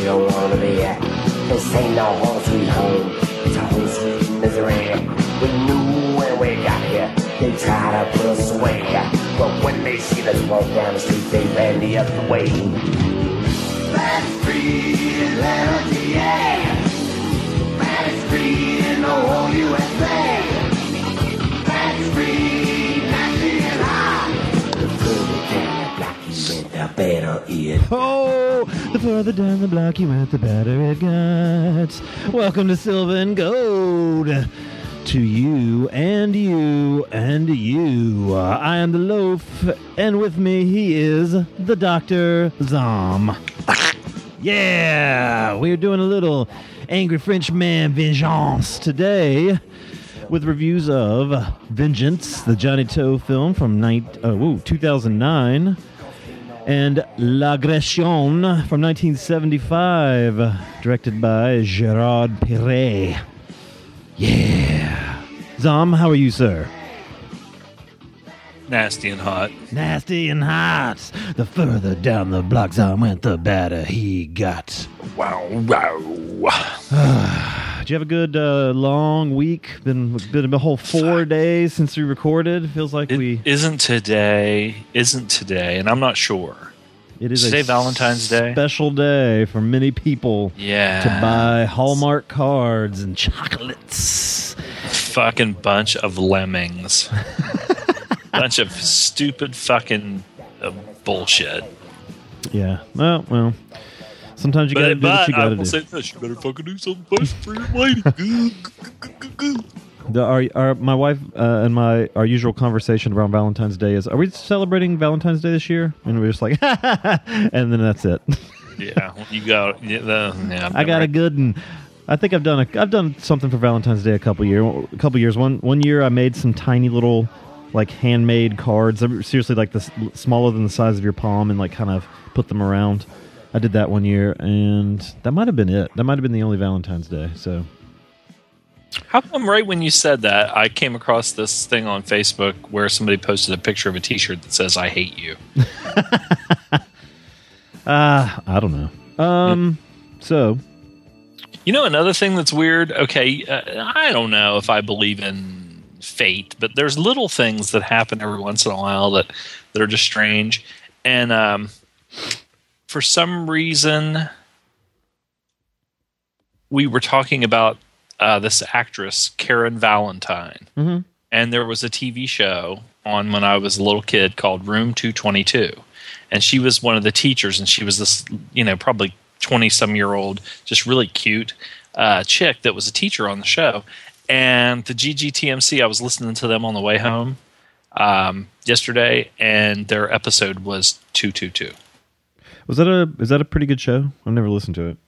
You don't wanna be at. This ain't no home sweet home, it's home sweet misery. We knew when we got here, they tried to put us away. But when they see us walk down the street, they ran the other way. Bad free Atlanta, yeah. Bad free in the whole USA. Went, the better it Oh, the further down the block you went, the better it got. Welcome to Silver and Gold. To you and you and you. Uh, I am the loaf, and with me he is the Dr. Zom. Yeah, we're doing a little Angry French Man Vengeance today with reviews of Vengeance, the Johnnie To film from night, uh, ooh, 2009 and L'Agression from 1975, directed by Gerard Pirès. Yeah. Zom, how are you, sir? Nasty and hot. Nasty and hot. The further down the block Zom went, the better he got. Wow, wow. Did you have a good uh, long week? Been been a whole four days since we recorded. Feels like It we. isn't today, isn't today, and I'm not sure. It is today a Valentine's Day? Special day for many people Yeah. to buy Hallmark cards and chocolates. Fucking bunch of lemmings. bunch of stupid fucking uh, bullshit. Yeah. Well, well. Sometimes you gotta do But, what you gotta will do. say this: you better fucking do something for your lady. The, our, our, my wife uh, and my our usual conversation around Valentine's Day is: Are we celebrating Valentine's Day this year? And we're just like, and then that's it. yeah, you got. Yeah, the, yeah, I got a good and I think I've done a I've done something for Valentine's Day a couple year a couple years. One one year I made some tiny little like handmade cards. Seriously, like this smaller than the size of your palm, and like kind of put them around. I did that one year, and that might have been it. That might have been the only Valentine's Day. So How come right when you said that, I came across this thing on Facebook where somebody posted a picture of a T-shirt that says "I hate you." uh, I don't know. Um, so You know, another thing that's weird. Okay, uh, I don't know if I believe in fate, but there's little things that happen every once in a while that that are just strange. And um, for some reason, we were talking about uh, this actress Karen Valentine, Mhm. and there was a TV show on when I was a little kid called Room Two Twenty Two, and she was one of the teachers, and she was this, you know, probably twenty some year old, just really cute uh, chick that was a teacher on the show. And the GGTMC, I was listening to them on the way home um, yesterday, and their episode was two two two. was that a is that a pretty good show? I've never listened to it.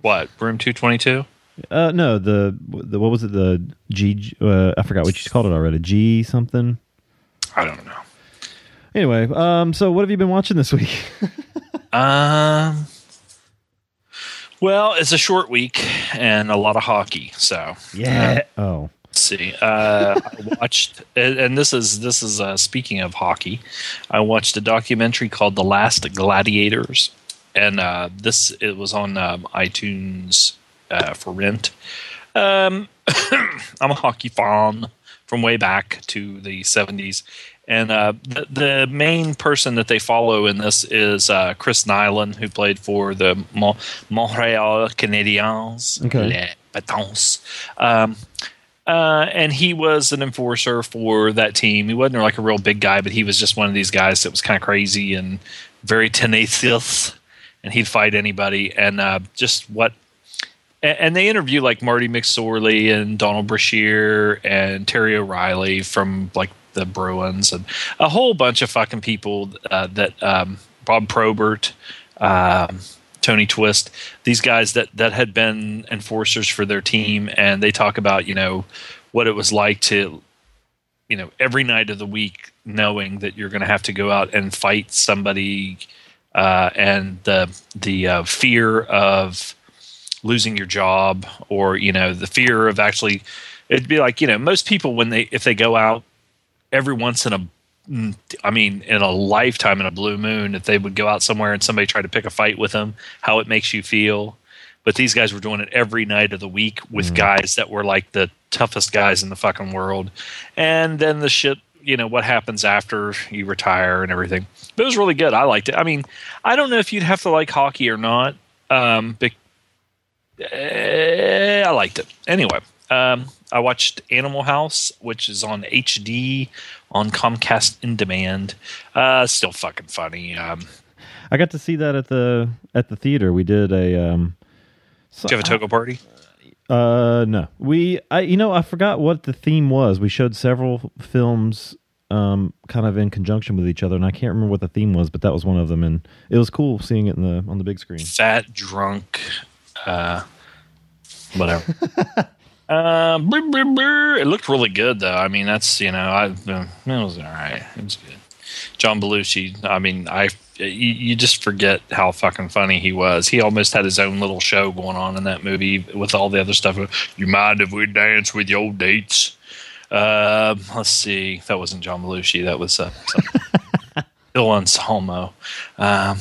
What Room Two Twenty Two? Uh, no, the the what was it? The G. Uh, I forgot what you called it already. G something. I don't know. Anyway, um, so what have you been watching this week? Um. Well, it's a short week and a lot of hockey, so yeah. Oh. Let's see. Uh, I watched, and and this is this is uh, speaking of hockey. I watched a documentary called "The Last Gladiators," and uh, this it was on um, iTunes uh, for rent. Um, I'm a hockey fan from way back to the '70s, and uh, the, the main person that they follow in this is uh, Chris Nilan, who played for the Mon- Montreal Canadiens. Okay. Um, uh, and he was an enforcer for that team. He wasn't like a real big guy, but he was just one of these guys that was kind of crazy and very tenacious, and he'd fight anybody. And uh, just what, and, and they interview like Marty McSorley and Donald Brashear and Terry O'Reilly from like the Bruins and a whole bunch of fucking people uh, that um, Bob Probert, um, Tony Twist, these guys that that had been enforcers for their team, and they talk about you know what it was like to you know every night of the week knowing that you're going to have to go out and fight somebody uh, and the the uh, fear of losing your job or you know the fear of actually it'd be like you know most people when they if they go out every once in a mm, mean, in a lifetime in a blue moon, if they would go out somewhere and somebody tried to pick a fight with them, how it makes you feel. But these guys were doing it every night of the week with guys that were like the toughest guys in the fucking world. And then the shit, you know, what happens after you retire and everything. But it was really good. I liked it. I mean, I don't know if you'd have to like hockey or not. Um, but eh, I liked it. Anyway, um, I watched Animal House, which is on HD on Comcast in demand. Uh, still fucking funny. Um, I got to see that at the at the theater. We did a um so- do you have a toga party? Uh no. We I you know I forgot what the theme was. We showed several films um kind of in conjunction with each other and I can't remember what the theme was, but that was one of them and it was cool seeing it in the on the big screen. Fat, drunk, uh, whatever. Brr, brr, brr. It looked really good, though. I mean, that's you know, I uh, it was all right. It was good. John Belushi. I mean, I you, you just forget how fucking funny he was. He almost had his own little show going on in that movie with all the other stuff. You mind if we dance with your dates? Uh, let's see. That wasn't John Belushi. That was uh, Bill Anselmo. Um,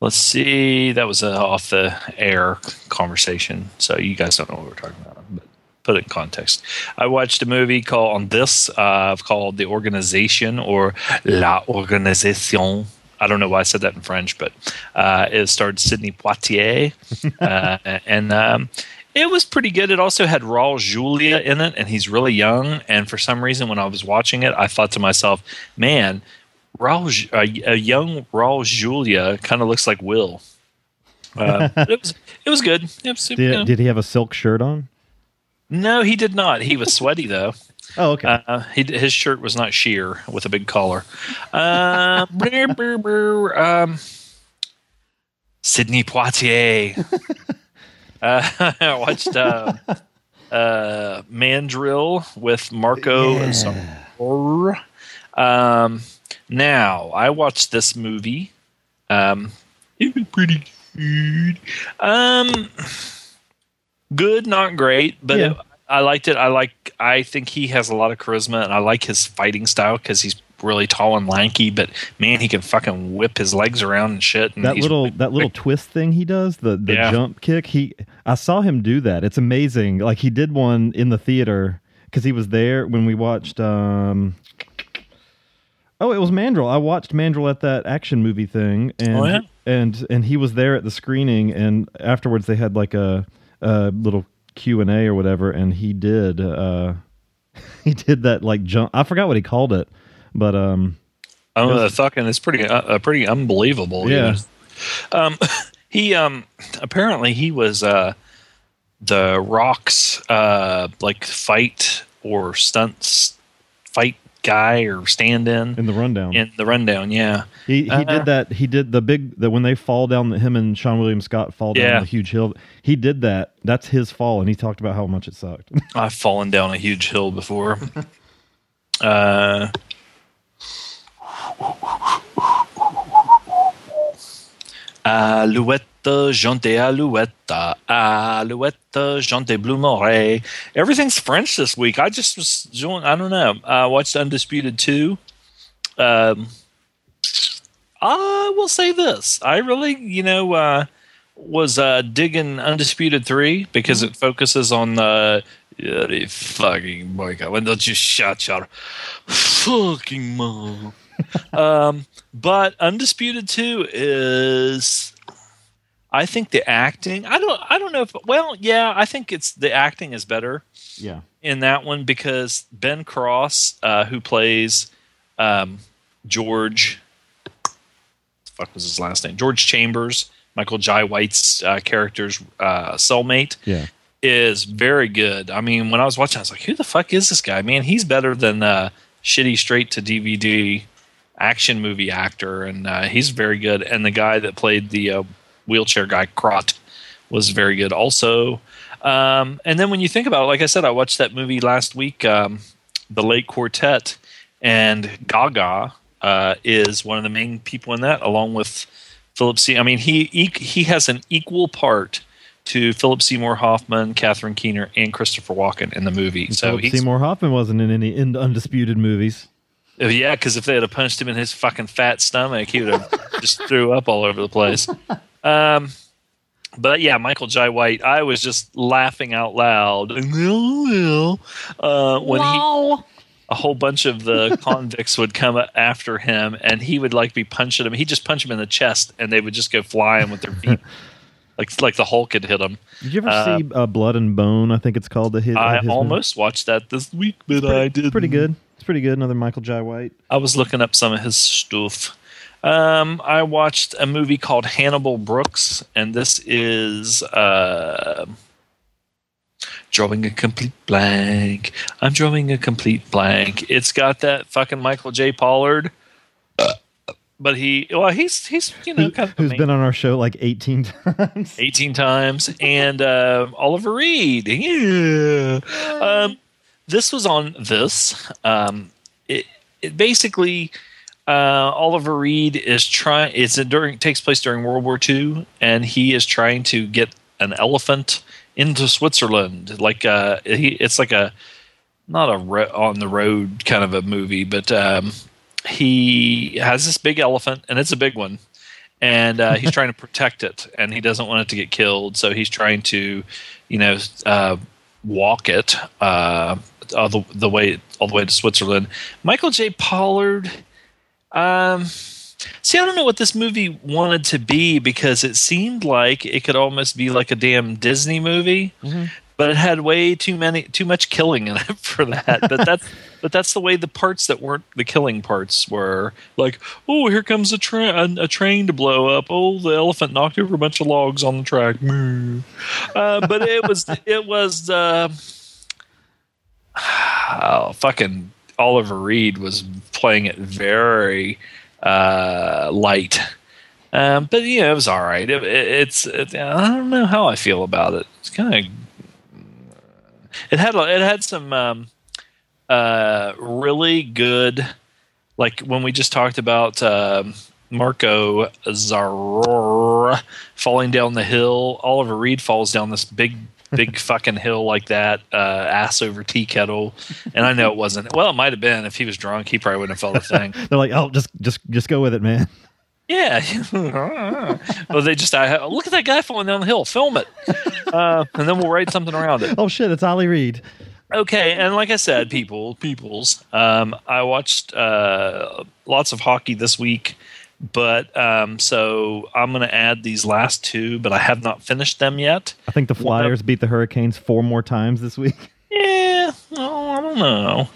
let's see. That was a off the air conversation, so you guys don't know what we're talking about. But put it in context. I watched a movie called on this uh, called The Organization or La Organisation. I don't know why I said that in French, but uh, it starred Sidney Poitier, uh, and um, it was pretty good. It also had Raul Julia in it, and he's really young. And for some reason, when I was watching it, I thought to myself, "Man, Raul, a, a young Raul Julia kind of looks like Will." Uh, it was it was good. It was, you know. Did, did he have a silk shirt on? No, he did not. He was sweaty though. Oh, okay. Uh, he, his shirt was not sheer with a big collar. Uh, brr, brr, brr, um, Sidney Poitier. uh, I watched uh, uh, Mandrill with Marco Zaror. Um, now, I watched this movie. Um, it was pretty good. Um, good, not great, but Yeah. it, I liked it. I like. I think he has a lot of charisma, and I like his fighting style because he's really tall and lanky. But man, he can fucking whip his legs around and shit. And that little really that little twist thing he does the the Yeah. jump kick he i saw him do that it's amazing like he did one in the theater because he was there when we watched um oh it was mandrill i watched mandrill at that action movie thing and Oh, yeah? and and he was there at the screening and afterwards they had like a, a little q&a or whatever and he did uh he did that like jump i forgot what he called it but um Oh, the fucking it's pretty uh, uh, pretty unbelievable. Yeah. Um, he um apparently he was uh the Rock's uh like fight or stunts fight guy or stand in in the rundown in the rundown. Yeah. He he Uh, did that. He did the big that when they fall down. Him and Seann William Scott fall down Yeah. the huge hill. He did that. That's his fall, and he talked about how much it sucked. I've fallen down a huge hill before. uh, Alouette, jante alouette, alouette, jante blue moret. Everything's French this week. I just was doing, I don't know. I watched Undisputed 2. Um, I will say this. I really, you know, uh, was uh, digging Undisputed 3 because it focuses on the. The fucking boy. When don't you shut your fucking mouth? um, but Undisputed 2 is. I think the acting. I don't. I don't know if. Well, yeah. I think it's the acting is better yeah, in that one because Ben Cross, uh, who plays um, George, the fuck was his last name? George Chambers, Michael Jai White's uh, character's uh, cellmate. yeah. is very good. I mean, when I was watching, I was like, "Who the fuck is this guy? Man, he's better than uh, shitty straight to DVD action movie actor, and uh, he's very good." And the guy that played the uh, wheelchair guy, Krot, was very good also. Um, and then when you think about it, like I said, I watched that movie last week, um, The Late Quartet, and Gaga uh, is one of the main people in that, along with Philip C. I mean, he he, has an equal part to Philip Seymour Hoffman, Catherine Keener, and Christopher Walken in the movie. So Philip Seymour Hoffman wasn't in any in undisputed movies. Uh, Yeah, because if they had punched him in his fucking fat stomach, he would have just threw up all over the place. Um, but yeah, Michael Jai White, I was just laughing out loud uh, when he a whole bunch of the convicts would come after him, and he would like be punching them. He'd just punch them in the chest, and they would just go flying with their feet, like like the Hulk had hit him. Did you ever Uh, see uh, Blood and Bone? I think it's called the hit. I his movie? almost watched that this week, but I did pretty good. It's pretty good. Another Michael Jai White. I was looking up some of his stuff. Um, I watched a movie called Hannibal Brooks, and this is uh, drawing a complete blank. I'm drawing a complete blank. It's got that fucking Michael J. Pollard, but he well he's he's you know kind of has been on our show like 18 times. 18 times and uh, Oliver Reed. Yeah. Um, this was on this. Um, it, it basically uh, Oliver Reed is trying. It's a during takes place during World War II, and he is trying to get an elephant into Switzerland. Like uh, he, it's like a not a ro- on the road kind of a movie, but um, he has this big elephant, and it's a big one and uh, he's trying to protect it, and he doesn't want it to get killed. So he's trying to, you know, uh, walk it uh, all the, the way all the way to Switzerland. Michael J. Pollard. Um, see, I don't know what this movie wanted to be because it seemed like it could almost be like a damn Disney movie, but it had way too many too much killing in it for that. But that's but that's the way the parts that weren't the killing parts were. Like, oh, here comes a, tra- a, a train to blow up. Oh, the elephant knocked over a bunch of logs on the track. Uh, but it was it was uh, oh, fucking Oliver Reed was playing it very uh, light. Um, but yeah, it was all right. It, it, it's it, I don't know how I feel about it. It's kind of it had it had some um, uh, really good like when we just talked about um, Marco Zaror falling down the hill. Oliver Reed falls down this big big fucking hill like that, uh, ass over tea kettle. And I know it wasn't. Well, it might have been if he was drunk. He probably wouldn't have felt a thing. They're like, oh, just just just go with it, man. Yeah. well, they just I, look at that guy falling down the hill. Film it, uh, and then we'll write something around it. Oh shit, it's Ollie Reed. Okay, and like I said, people, peoples, um, I watched uh, lots of hockey this week, but um, so I'm going to add these last two, but I have not finished them yet. I think the Flyers beat the Hurricanes four more times this week. Yeah, oh, I don't know.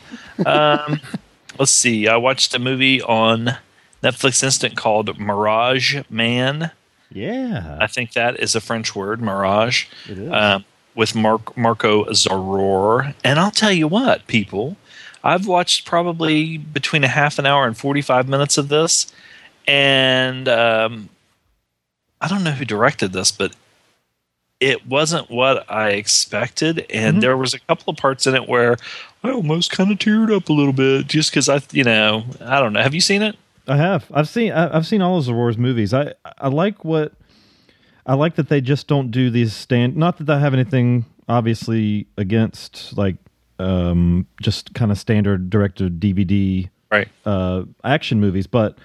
Um, let's see. I watched a movie on Netflix Instant called Mirage Man. Yeah, I think that is a French word, Mirage. it is. um, with Mark, Marco Zaror. And I'll tell you what, people, I've watched probably between a half an hour and 45 minutes of this. And um, I don't know who directed this, but it wasn't what I expected. And Mhm. there was a couple of parts in it where I almost kind of teared up a little bit just because I, you know, I don't know. Have you seen it? I have. I've seen. I've seen all of Zaror's movies. I I like what. I like that they just don't do these stand. Not that I have anything obviously against like um just kind of standard directed DVD Right. uh action movies, but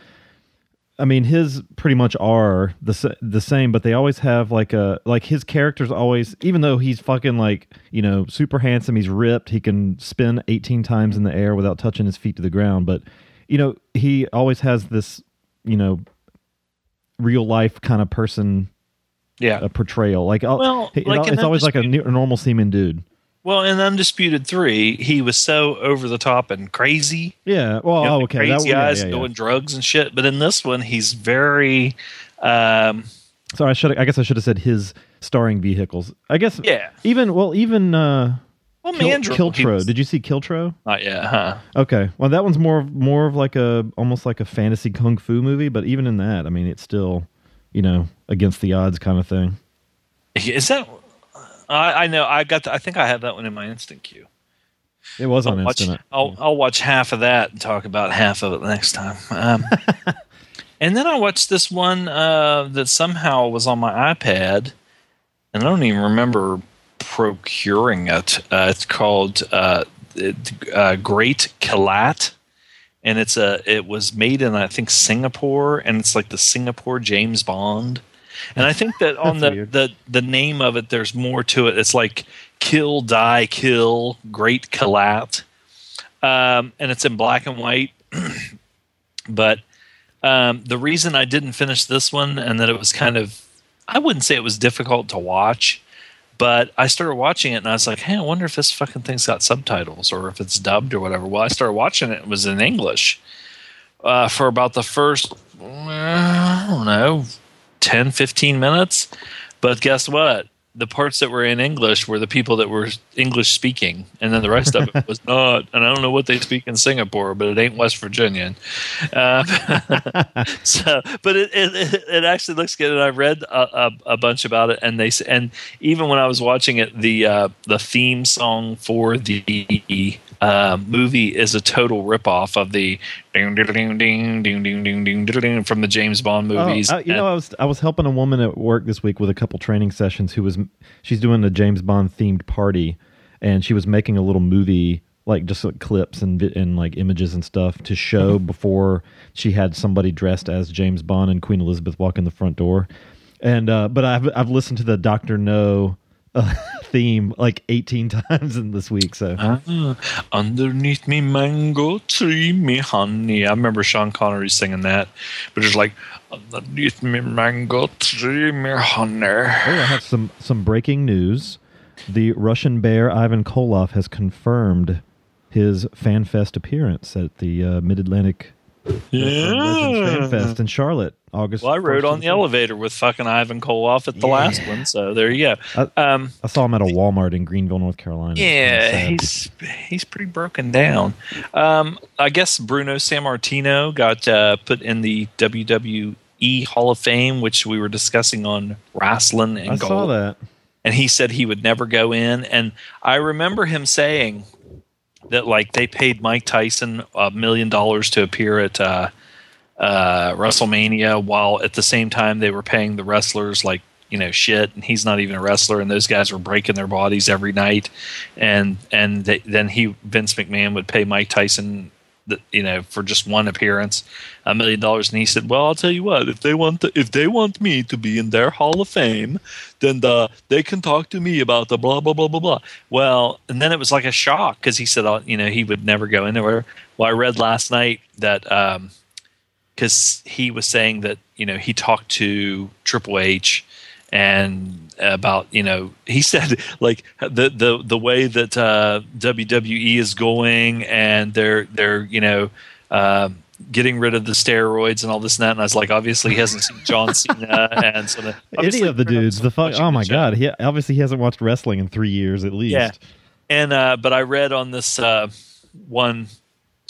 I mean his pretty much are the the same, but they always have like a like his characters always even though he's fucking like you know super handsome, he's ripped, he can spin eighteen times in the air without touching his feet to the ground, but you know he always has this you know real life kind of person Yeah. uh, portrayal. Like, Well, it- like it's always like a, new- a normal seeming dude. Well, in Undisputed 3, he was so over the top and crazy. Yeah. Well, you know, oh, okay. crazy That- yeah, eyes yeah, yeah. doing drugs and shit. But in this one, he's very. Um, Sorry, I should. I guess I should have said his starring vehicles. I guess. Yeah. Even well, even uh, Well, Kil- Mandrill. Kiltro. was- Did you see Kiltro? Not yet, huh? Okay. Well, that one's more more of like a almost like a fantasy kung fu movie, but even in that, I mean, it's still, you know, against the odds kind of thing. Is that? I, I know. I got. The, I think I have that one in my instant queue. It was I'll on watch, Instant. I'll, I'll watch half of that and talk about half of it next time. Um, and then I watched this one uh, that somehow was on my iPad, and I don't even remember procuring it. Uh, it's called uh, it- uh, Great Kalat, and it's a. It was made in I think Singapore, and it's like the Singapore James Bond. And I think that on the, weird. the the name of it, there's more to it. It's like Kill, Die, Kill, Great Kalat, um, and it's in black and white. but um, the reason I didn't finish this one and that it was kind of, I wouldn't say it was difficult to watch, but I started watching it and I was like, hey, I wonder if this fucking thing's got subtitles or if it's dubbed or whatever. Well, I started watching it, it was in English uh, for about the first, I don't know, 10, 15 minutes. But guess what? The parts that were in English were the people that were English speaking, and then the rest of it was not. And I don't know what they speak in Singapore, but it ain't West Virginian. Um, so, but it, it it actually looks good, and I read a, a, a bunch about it, and they and even when I was watching it, the uh, the theme song for the uh, movie is a total ripoff of the ding ding ding ding ding ding ding ding from the James Bond movies. Oh, uh, you know, I was I was helping a woman at work this week with a couple training sessions who was she's doing a James Bond themed party, and she was making a little movie like just like clips and and like images and stuff to show Mm-hmm. before she had somebody dressed as James Bond and Queen Elizabeth walk in the front door, and uh, but I've I've listened to the Doctor No. Uh, theme like 18 times in this week so Ah, underneath me mango tree, me honey. I remember Sean Connery singing that, but it's like underneath me mango tree, me honey. Oh, I have some some breaking news. The Russian bear Ivan Koloff has confirmed his FanFest appearance at the uh, Mid Atlantic Legends FanFest in Charlotte, August. Well, I rode on the 2nd. elevator with fucking Ivan Koloff at the Yeah. last one, so there you go. I- Um, I saw him at a Walmart in Greenville, North Carolina. yeah, he's he's pretty broken down. Um, I guess Bruno Sammartino got uh, put in the WWE Hall of Fame, which we were discussing on wrestling and I gold. saw that. and he said he would never go in and i remember him saying that like they paid mike tyson a million dollars to appear at uh, uh, wrestlemania while at the same time they were paying the wrestlers like you know shit and he's not even a wrestler and those guys were breaking their bodies every night. And and they, then he vince mcmahon would pay mike tyson the, you know for just one appearance a million dollars. And he said well i'll tell you what if they want to, if they want me to be in their hall of fame then the, they can talk to me about the blah blah blah blah blah. Well and then it was like a shock because he said uh, you know he would never go anywhere. Well i read last night that um because he was saying that you know he talked to triple h and about you know he said like the the the way that uh, WWE is going and they're they're you know uh, getting rid of the steroids and all this and that and I was like obviously he hasn't seen John Cena and so the, Any of the dudes, the fuck. Oh my show. god! He obviously he hasn't watched wrestling in three years at least. Yeah. And uh, but I read on this uh, one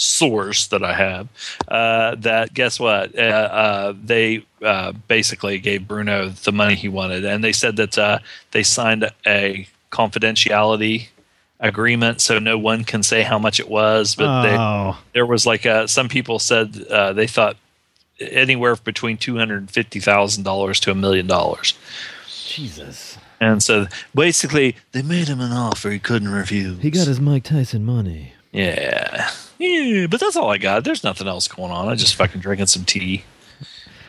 source that I have uh, that guess what uh, uh, they uh, basically gave Bruno the money he wanted, and they said that uh, they signed a confidentiality agreement, so no one can say how much it was. But they, Oh, there was like uh, some people said uh, they thought anywhere between two hundred fifty thousand dollars to a million dollars. Jesus! And so basically, they made him an offer he couldn't refuse. He got his Mike Tyson money. Yeah. Yeah, but that's all I got. There's nothing else going on. I just fucking drinking some tea.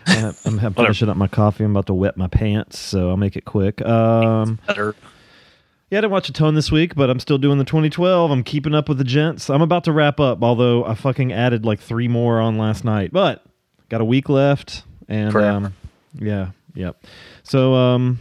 I'm, I'm finishing up my coffee. I'm about to wet my pants, so I'll make it quick. Um, Better. yeah, I didn't watch a ton this week, but I'm still doing the 2012. I'm keeping up with the gents. I'm about to wrap up, although I fucking added like three more on last night. But got a week left, and um, yeah, yep. So um,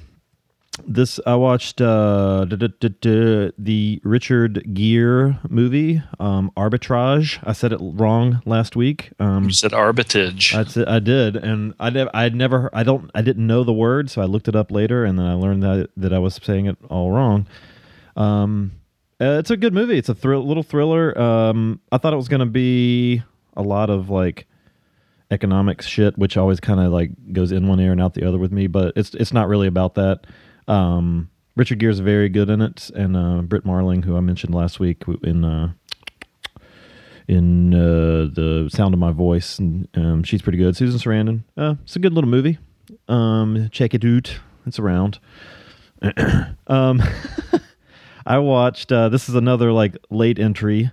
this I watched uh, duh, duh, duh, the Richard Gere movie, um, Arbitrage. I said it wrong last week. Um, You said arbitrage. That's it. I did, and I nev- I'd never, I don't, I didn't know the word, so I looked it up later, and then I learned that that I was saying it all wrong. Um, uh, it's a good movie. It's a thrill, little thriller. Um, I thought it was going to be a lot of like economics shit, which always kind of like goes in one ear and out the other with me, but it's it's not really about that. Um, Richard Gere's very good in it, and uh, Brit Marling, who I mentioned last week in uh, in uh, the sound of my voice, and um, she's pretty good. Susan Sarandon, uh, it's a good little movie. Um, check it out; it's around. um, I watched. Uh, this is another like late entry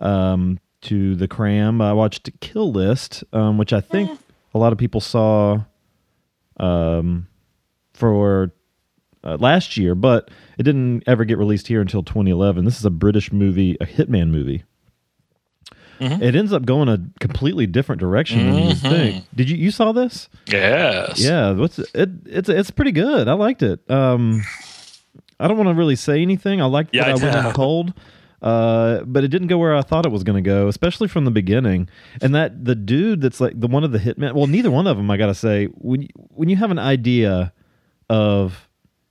um, to the cram. I watched Kill List, um, which I think a lot of people saw um, for uh, last year, but it didn't ever get released here until 2011. This is a British movie, a hitman movie. It ends up going a completely different direction than you think. Did you you saw this? yes. Yeah, what's it? It's it's pretty good. I liked it. Um, I don't want to really say anything. I liked Yeah, that I I went in cold, uh, but it didn't go where I thought it was going to go, especially from the beginning. And that the dude that's like the one of the hitmen. Well, neither one of them. I got to say, when you, when you have an idea of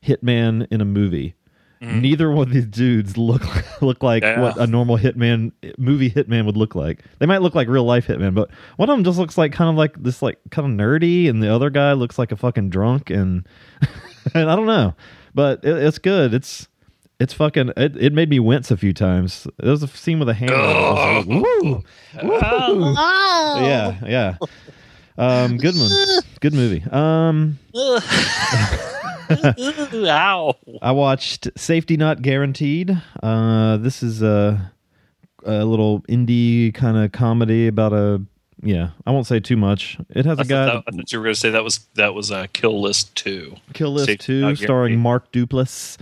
hitman in a movie. Neither one of these dudes look look like. Yeah. what a normal hitman movie hitman would look like. They might look like real life hitman, but one of them just looks like kind of like this like kind of nerdy, and the other guy looks like a fucking drunk, and, and I don't know, but it, it's good. It's it's fucking. It, it made me wince a few times. There was a scene with a hammer. I like, Woo! Woo! Yeah, yeah. Um, good one. Good movie. Um, Ow. I watched Safety Not Guaranteed. Uh, this is a, a little indie kind of comedy about a. Yeah, I won't say too much. It has I a guy. that, I thought you were going to say that was that was a kill list two. Kill List Safety 2, starring Mark Duplass.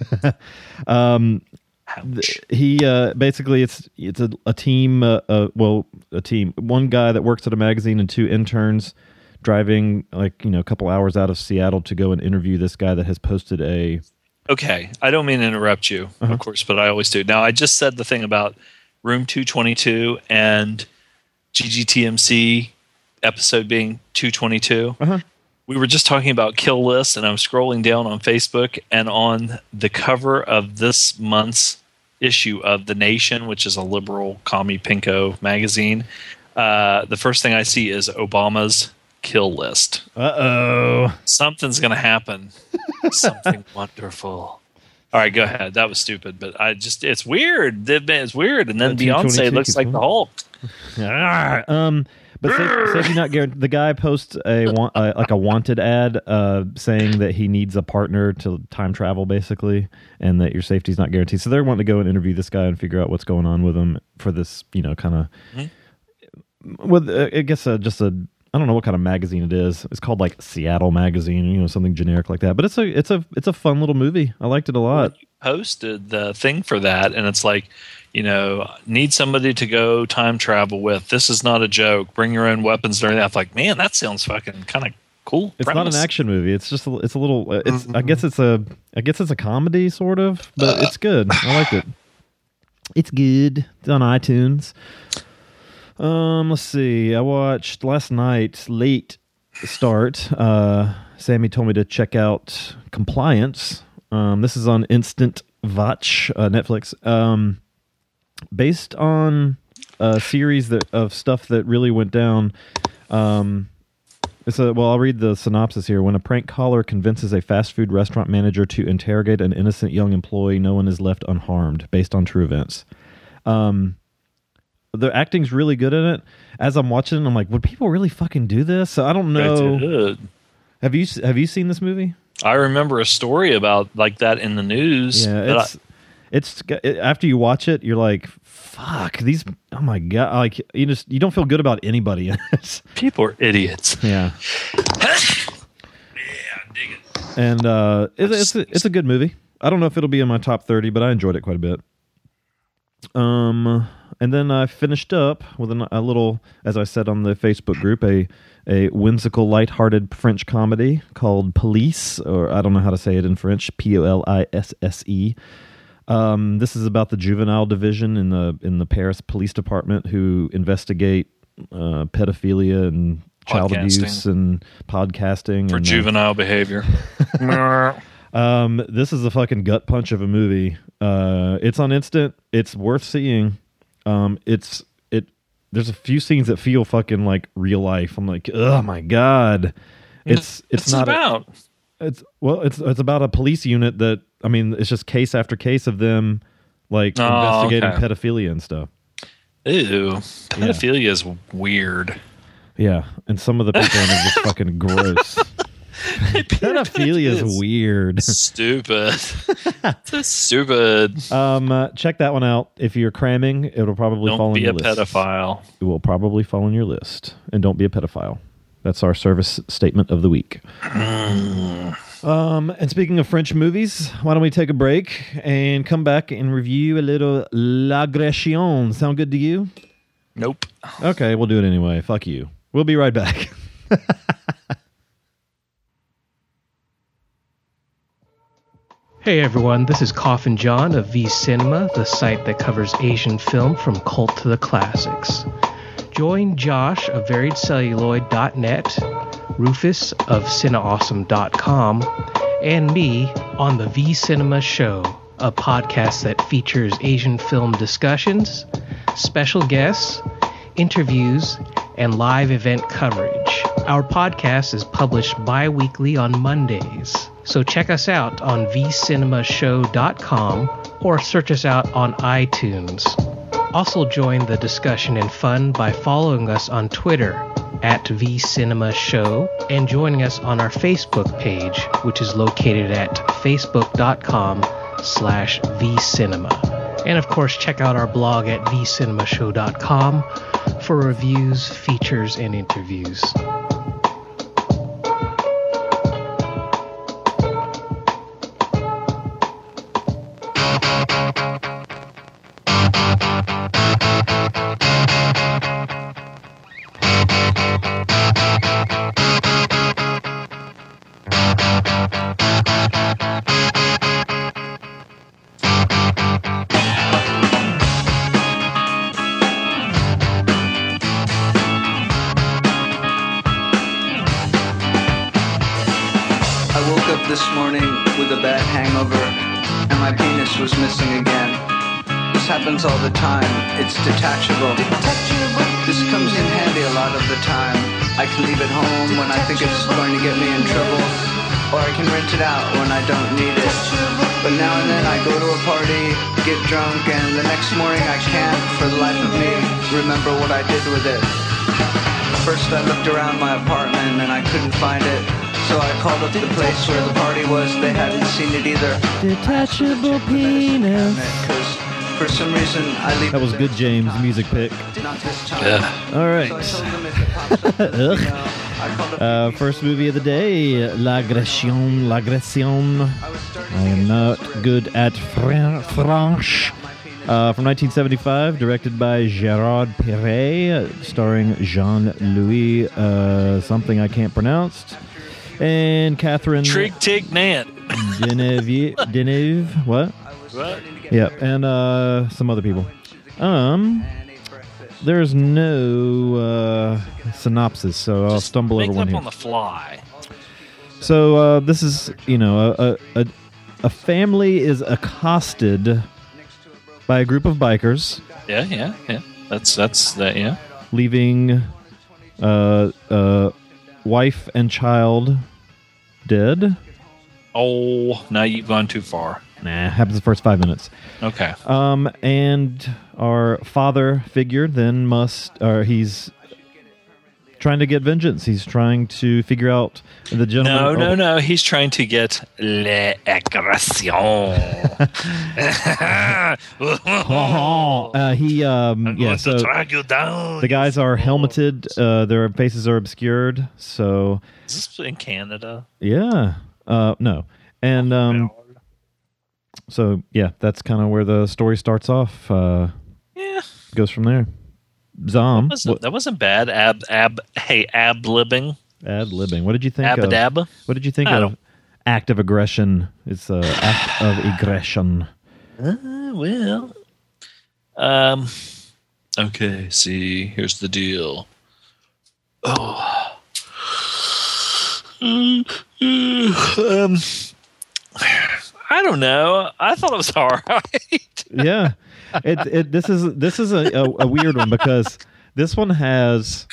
um, Ouch. he uh, basically it's it's a, a team. Uh, uh, well, a team. One guy that works at a magazine and two interns driving like you know a couple hours out of Seattle to go and interview this guy that has posted a Okay, I don't mean to interrupt you, Uh-huh. of course, but I always do. Now, I just said the thing about Room 222 and GGTMC episode being 222. Uh-huh. We were just talking about Kill List, and I'm scrolling down on Facebook, and on the cover of this month's issue of The Nation, which is a liberal commie pinko magazine, uh, the first thing I see is Obama's Kill List. uh oh. Something's going to happen. Something wonderful. All right, go ahead. That was stupid, but I just it's weird. It's weird, and then Beyonce looks like the Hulk. Ah, um, but sa- safety not guaranteed. The guy posts a uh, like a wanted ad uh, saying that he needs a partner to time travel, basically, and that your safety's not guaranteed. So they're wanting to go and interview this guy and figure out what's going on with him for this, you know, kind of. With uh, I guess uh, just a I don't know what kind of magazine it is. It's called like Seattle Magazine, you know, something generic like that. But it's a it's a it's a fun little movie. I liked it a lot. Posted the thing for that, and it's like, you know, need somebody to go time travel with. This is not a joke. Bring your own weapons and everything. I'm like, man, that sounds fucking kind of cool. It's not an action movie. It's just a, it's a little. uh, It's I guess it's a I guess it's a comedy sort of, but it's good. I liked it. It's good. It's on iTunes. Um, let's see. I watched last night late start. Uh, Sammy told me to check out Compliance. Um, this is on Instant Watch uh, Netflix. Um, based on a series that of stuff that really went down. Um, it's a, well, I'll read the synopsis here. When a prank caller convinces a fast food restaurant manager to interrogate an innocent young employee, no one is left unharmed, based on true events. Um, the acting's really good in it. As I'm watching, I'm like, would people really fucking do this? So I don't know. Have you have you seen this movie? I remember a story about like that in the news. Yeah, that I- it's it's it, after you watch it, you're like, fuck these. Oh my god! Like you just you don't feel good about anybody in it. people are idiots. yeah. yeah, dig it. and uh, it's, it's, a, it's a good movie. I don't know if it'll be in my top thirty, but I enjoyed it quite a bit. Um, and then I finished up with an, a little, as I said on the Facebook group, a a whimsical, lighthearted French comedy called Police, or I don't know how to say it in French, P O L I S S E. Um, this is about the juvenile division in the in the Paris Police Department who investigate uh, pedophilia and child abuse and podcasting For and, uh, juvenile behavior. um, this is a fucking gut punch of a movie. Uh, it's on instant. It's worth seeing. Um, it's it. There's a few scenes that feel fucking like real life. I'm like, oh my god. It's it's not it a- about? it's well, it's it's about a police unit that I mean, it's just case after case of them like Oh, investigating okay. pedophilia and stuff. Ew. Pedophilia is weird. Yeah, and some of the people in it are just fucking gross. Pedophilia is It's weird. Stupid. It's stupid. Um, uh, check that one out. If you're cramming, it'll probably fall Don't on be your a list. pedophile. It will probably fall on your list. And don't be a pedophile. That's our service statement of the week. um, and speaking of French movies, why don't we take a break and come back and review a little L'Agression? Sound good to you? Nope. Okay, we'll do it anyway. Fuck you. We'll be right back. Hey everyone, this is Coffin John of V Cinema, the site that covers Asian film from cult to the classics. Join Josh of variedcelluloid.net, Rufus of cineawesome.com, and me on the V Cinema Show, a podcast that features Asian film discussions, special guests, interviews, and live event coverage. Our podcast is published bi weekly on Mondays, so check us out on vcinemashow.com or search us out on iTunes. Also, join the discussion and fun by following us on Twitter at vcinemashow and joining us on our Facebook page, which is located at facebook.com slash vcinema. And of course, check out our blog at vcinemashow.com for reviews, features, and interviews. Happens all the time. It's detachable. This comes in handy a lot of the time. I can leave it home when I think it's going to get me in trouble, or I can rent it out when I don't need it. But now and then I go to a party, get drunk, and the next morning I can't, for the life of me, remember what I did with it. First I looked around my apartment and I couldn't find it. So I called up the place where the party was. They hadn't seen it either. Detachable penis. Because for some reason I leave That was good, James. sometimes. Music pick. Not this time. Yeah. All right. So I told them if it pops up, let me Ugh. know. I called up Uh, first movie of the day, L'Agression, L'Agression. I was starting I to am not good at Fran- French. Uh, from 1975, directed by Gerard Perret, starring Jean Louis, uh, something I can't pronounce, and Catherine Trig Tig Nant. Deneuve. Deneuve, what? What? Yeah, and uh, some other people. Um, and ate breakfast. there's no uh, synopsis, so I'll Just stumble make over it one up here. on the fly. So uh, this is, you know, a, a, a, a family is accosted by a group of bikers, Yeah, yeah, yeah. That's that's that. Yeah. leaving uh, uh, wife and child dead. Oh, now you've gone too far. Nah, happens the first five minutes. Okay. Um, and our father figure then must, or he's trying to get vengeance. He's trying to figure out the gentleman. No, no, oh, no. He's trying to get l'agression. Uh, he, um, I'm yeah, so to drag you down. the guys are helmeted. Uh, their faces are obscured. So, Is this in Canada? yeah, uh, no, and um, so yeah, that's kind of where the story starts off. Uh, Yeah. goes from there. Zom, That wasn't, that wasn't bad. Ab ab hey ab libbing. ad libbing. What did you think of? Abadab. What did you think I of don't- act of aggression? It's a act of aggression. Uh, well, um, okay. See, here's the deal. Oh, um, I don't know. I thought it was all right. yeah, it, it this is this is a, a, a weird one because this one has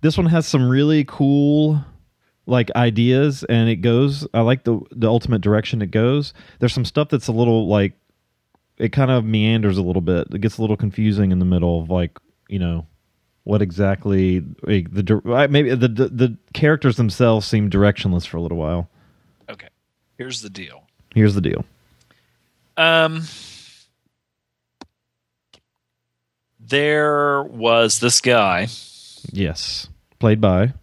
this one has some really cool like ideas and it goes I like the the ultimate direction it goes. There's some stuff that's a little like it kind of meanders a little bit. It gets a little confusing in the middle of like, you know, what exactly like, the maybe the, the the characters themselves seem directionless for a little while. Here's the deal. Here's the deal. Um, there was this guy, Yes. Played by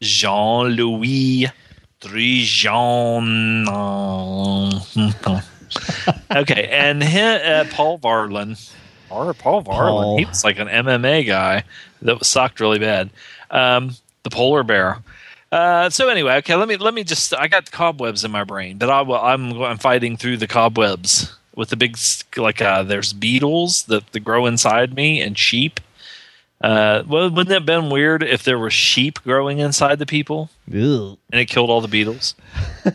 Jean Louis Trintignant. okay, and he, uh, Paul Varlin, or Paul Varlin, Paul. he was like an MMA guy that was sucked really bad. Um, the polar bear. Uh, so anyway, okay, let me let me just. I got cobwebs in my brain, but I, I'm I'm fighting through the cobwebs with the big like. Uh, there's beetles that, that grow inside me and sheep. Uh, well, wouldn't that have been weird if there were sheep growing inside the people? Ugh. and it killed all the beetles?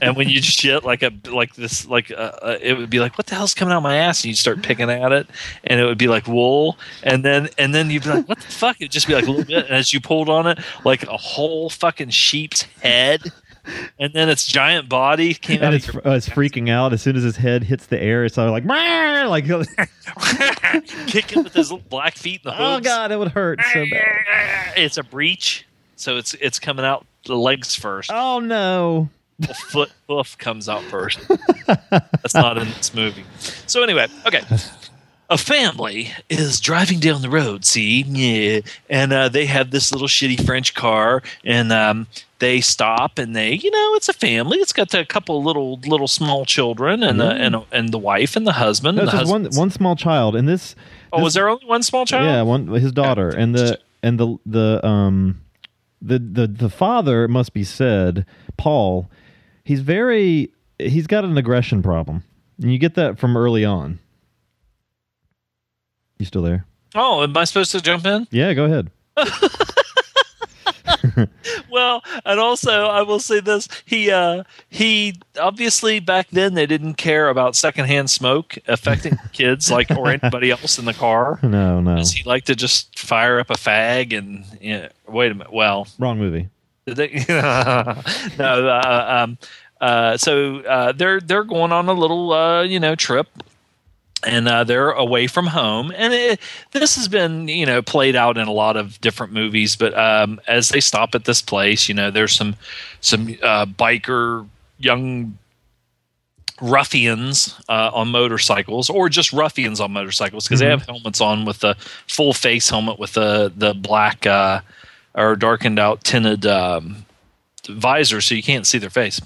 and when you shit like a like this like uh, uh, it would be like what the hell's coming out of my ass? And you'd start picking at it. And it would be like wool. And then and then you'd be like what the fuck? It'd just be like a little bit. And as you pulled on it like a whole fucking sheep's head and then its giant body came out and of it's, uh, it's freaking out as soon as his head hits the air. It's like, like kicking with his little black feet and the oh god, it would hurt so bad. it's a breach so it's it's coming out the legs first Oh no! the foot hoof comes out first. That's not in this movie. So anyway, okay. A family is driving down the road, see, yeah, and uh, they have this little shitty French car, and um, they stop, and they, you know, it's a family. It's got a couple little, little small children, and the and and the wife and the husband. No, and the one one small child, and this. oh, this- was there only one small child? Yeah, one his daughter, and the and the the um the the the father it must be said, Paul. He's very he's got an aggression problem, and you get that from early on. You still there? Oh, am I supposed to jump in? Yeah, go ahead. Well, and also I will say this: he uh, he obviously back then they didn't care about secondhand smoke affecting kids like or anybody else in the car. No, no, he liked to just fire up a fag and you know, wait a minute. Well, wrong movie. they, no. Uh, um, uh, so uh, they're they're going on a little uh, you know trip. And uh, they're away from home, and it, this has been, you know, played out in a lot of different movies. But um, as they stop at this place, you know, there's some some uh, biker young ruffians uh, on motorcycles, or just ruffians on motorcycles, because they have helmets on with the full face helmet with the the black uh, or darkened out tinted um, visor, so you can't see their face.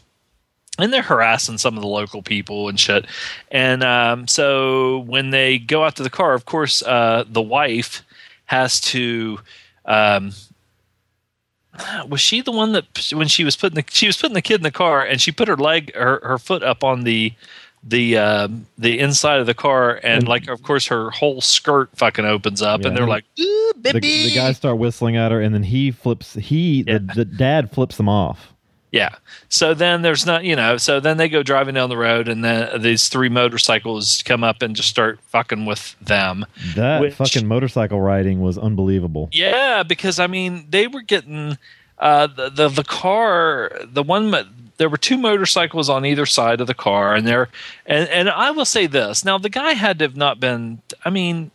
And they're harassing some of the local people and shit. And um, so when they go out to the car, of course, uh, the wife has to. Um, was she the one that when she was putting the she was putting the kid in the car and she put her leg her, her foot up on the the um, the inside of the car and like of course her whole skirt fucking opens up Yeah. and they're like Ooh, The, baby. the guys start whistling at her, and then he flips. He Yeah. the, the dad flips them off. Yeah. So then there's not, you know, so then they go driving down the road and then these three motorcycles come up and just start fucking with them. That Which- fucking motorcycle riding was unbelievable. Yeah, because I mean, they were getting uh the the, the car, the one there were two motorcycles on either side of the car and there and and I will say this. Now the guy had to have not been I mean,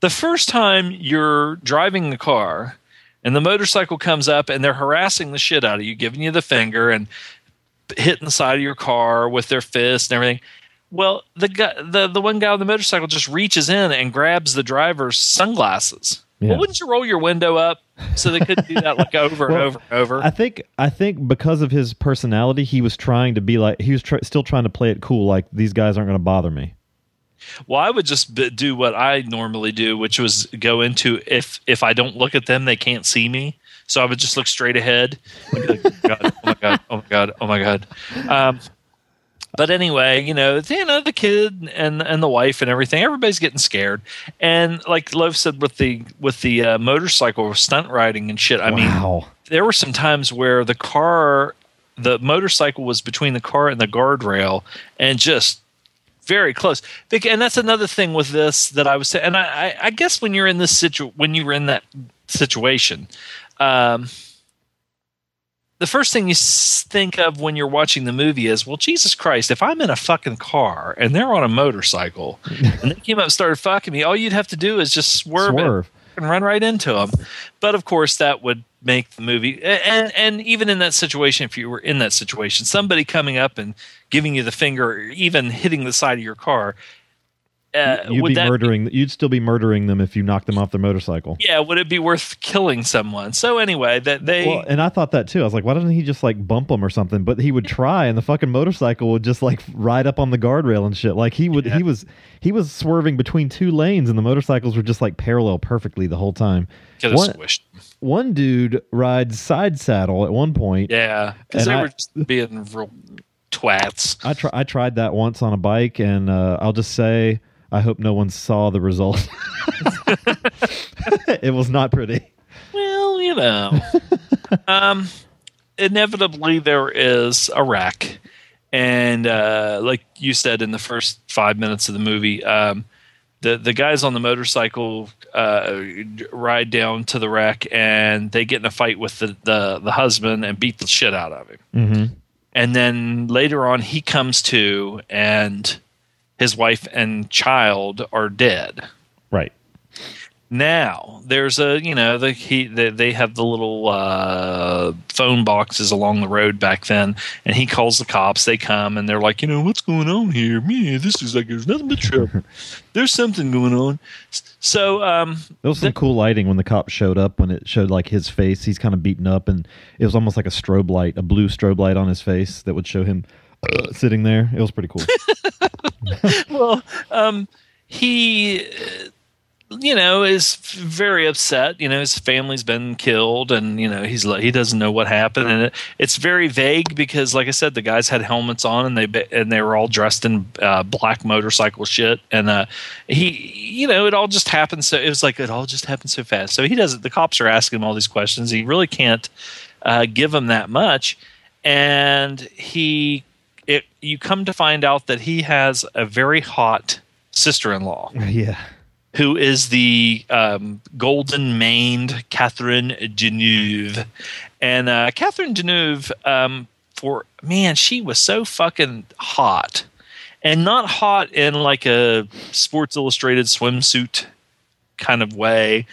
the first time you're driving the car and the motorcycle comes up and they're harassing the shit out of you, giving you the finger and hitting the side of your car with their fist and everything. Well, the guy, the the one guy on the motorcycle just reaches in and grabs the driver's sunglasses. Yeah. Well, wouldn't you roll your window up so they couldn't do that like over and over and over? I think I think because of his personality, he was trying to be like he was tr- still trying to play it cool. Like these guys aren't going to bother me. Well, I would just b- do what I normally do, which was go into if if I don't look at them, they can't see me. So I would just look straight ahead. like, God, oh my god! Oh my god! Oh my god! Um, but anyway, you know, you know, the kid and and the wife and everything, everybody's getting scared. And like Love said, with the with the uh, motorcycle stunt riding and shit. I mean, there were some times where the car, the motorcycle was between the car and the guardrail, and just very close. And that's another thing with this that I was saying. And I, I, guess when you're in this situ, when you were in that situation, um, the first thing you think of when you're watching the movie is, well, Jesus Christ, if I'm in a fucking car and they're on a motorcycle and they came up and started fucking me, all you'd have to do is just swerve, and- Swerve. and run right into them. But of course, that would make the movie. And and even in that situation, if you were in that situation, somebody coming up and giving you the finger, or even hitting the side of your car, uh, You'd would be murdering. You'd still be murdering them if you knocked them off their motorcycle. yeah, would it be worth killing someone? So anyway, that they Well, and I thought that too. I was like, why doesn't he just like bump them or something? But he would try, and the fucking motorcycle would just like ride up on the guardrail and shit. Like he would, Yeah. he was, he was swerving between two lanes, and the motorcycles were just like parallel perfectly the whole time. one-. One dude rides side saddle at one point. Yeah, because they I- were just being real twats. I try, I tried that once on a bike, and uh, I'll just say, I hope no one saw the result. it was not pretty. Well, you know, um, inevitably there is a wreck, and uh, like you said in the first five minutes of the movie, um, the the guys on the motorcycle uh, ride down to the wreck, and they get in a fight with the the, the husband and beat the shit out of him. Mm-hmm. and then later on he comes to and his wife and child are dead. Now there's a you know the he they, they have the little uh, phone boxes along the road back then and he calls the cops they come and they're like you know what's going on here me this is like there's nothing but trouble there's something going on so um There was some cool lighting when the cop showed up. When it showed like his face, he's kind of beaten up, and it was almost like a strobe light, a blue strobe light on his face that would show him uh, sitting there. It was pretty cool. well, um, he, uh, you know, is very upset. You know, his family's been killed, and you know he's he doesn't know what happened, and it, it's very vague because, like I said, the guys had helmets on, and they and they were all dressed in uh, black motorcycle shit, and uh, he, you know, it all just happened. So it was like it all just happened so fast. So he doesn't. The cops are asking him all these questions. He really can't uh, give him that much, and he it you come to find out that he has a very hot sister-in-law yeah. Who is the um, golden maned Catherine Deneuve. And uh, Catherine Deneuve, um, for man, she was so fucking hot. And not hot in like a Sports Illustrated swimsuit kind of way.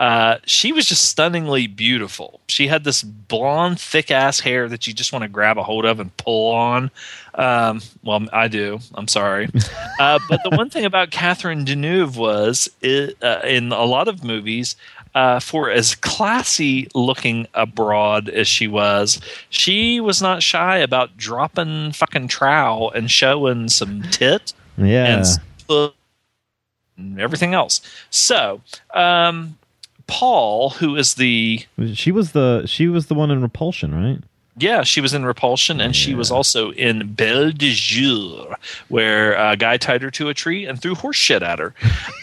Uh, she was just stunningly beautiful. She had this blonde, thick ass hair that you just want to grab a hold of and pull on. Um, well, I do. I'm sorry. Uh, but the one thing about Catherine Deneuve was it, uh, in a lot of movies, uh, for as classy looking abroad as she was, she was not shy about dropping fucking trowel and showing some tit Yeah. and and everything else. So, um, Paul, who is the She was the she was the one in Repulsion, right? yeah, she was in Repulsion, and she was also in Belle de Jour, where a guy tied her to a tree and threw horse shit at her.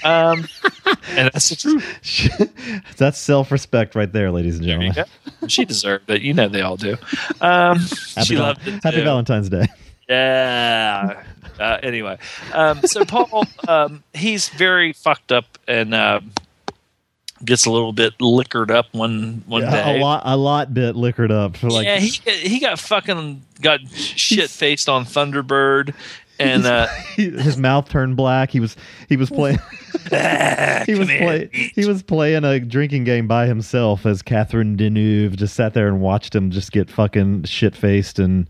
Um, and that's the truth. That's self respect right there, ladies and gentlemen. She deserved it. You know they all do. Um, Happy, she Val-. Happy. Valentine's Day. Yeah. Uh, anyway, um, so Paul, um, he's very fucked up and uh, gets a little bit liquored up one one Yeah, day. a lot, a lot bit liquored up for like. yeah, he he got fucking got shit faced on Thunderbird, and uh, his mouth turned black. He was he was playing he was play, he was playing a drinking game by himself as Catherine Deneuve just sat there and watched him just get fucking shit faced and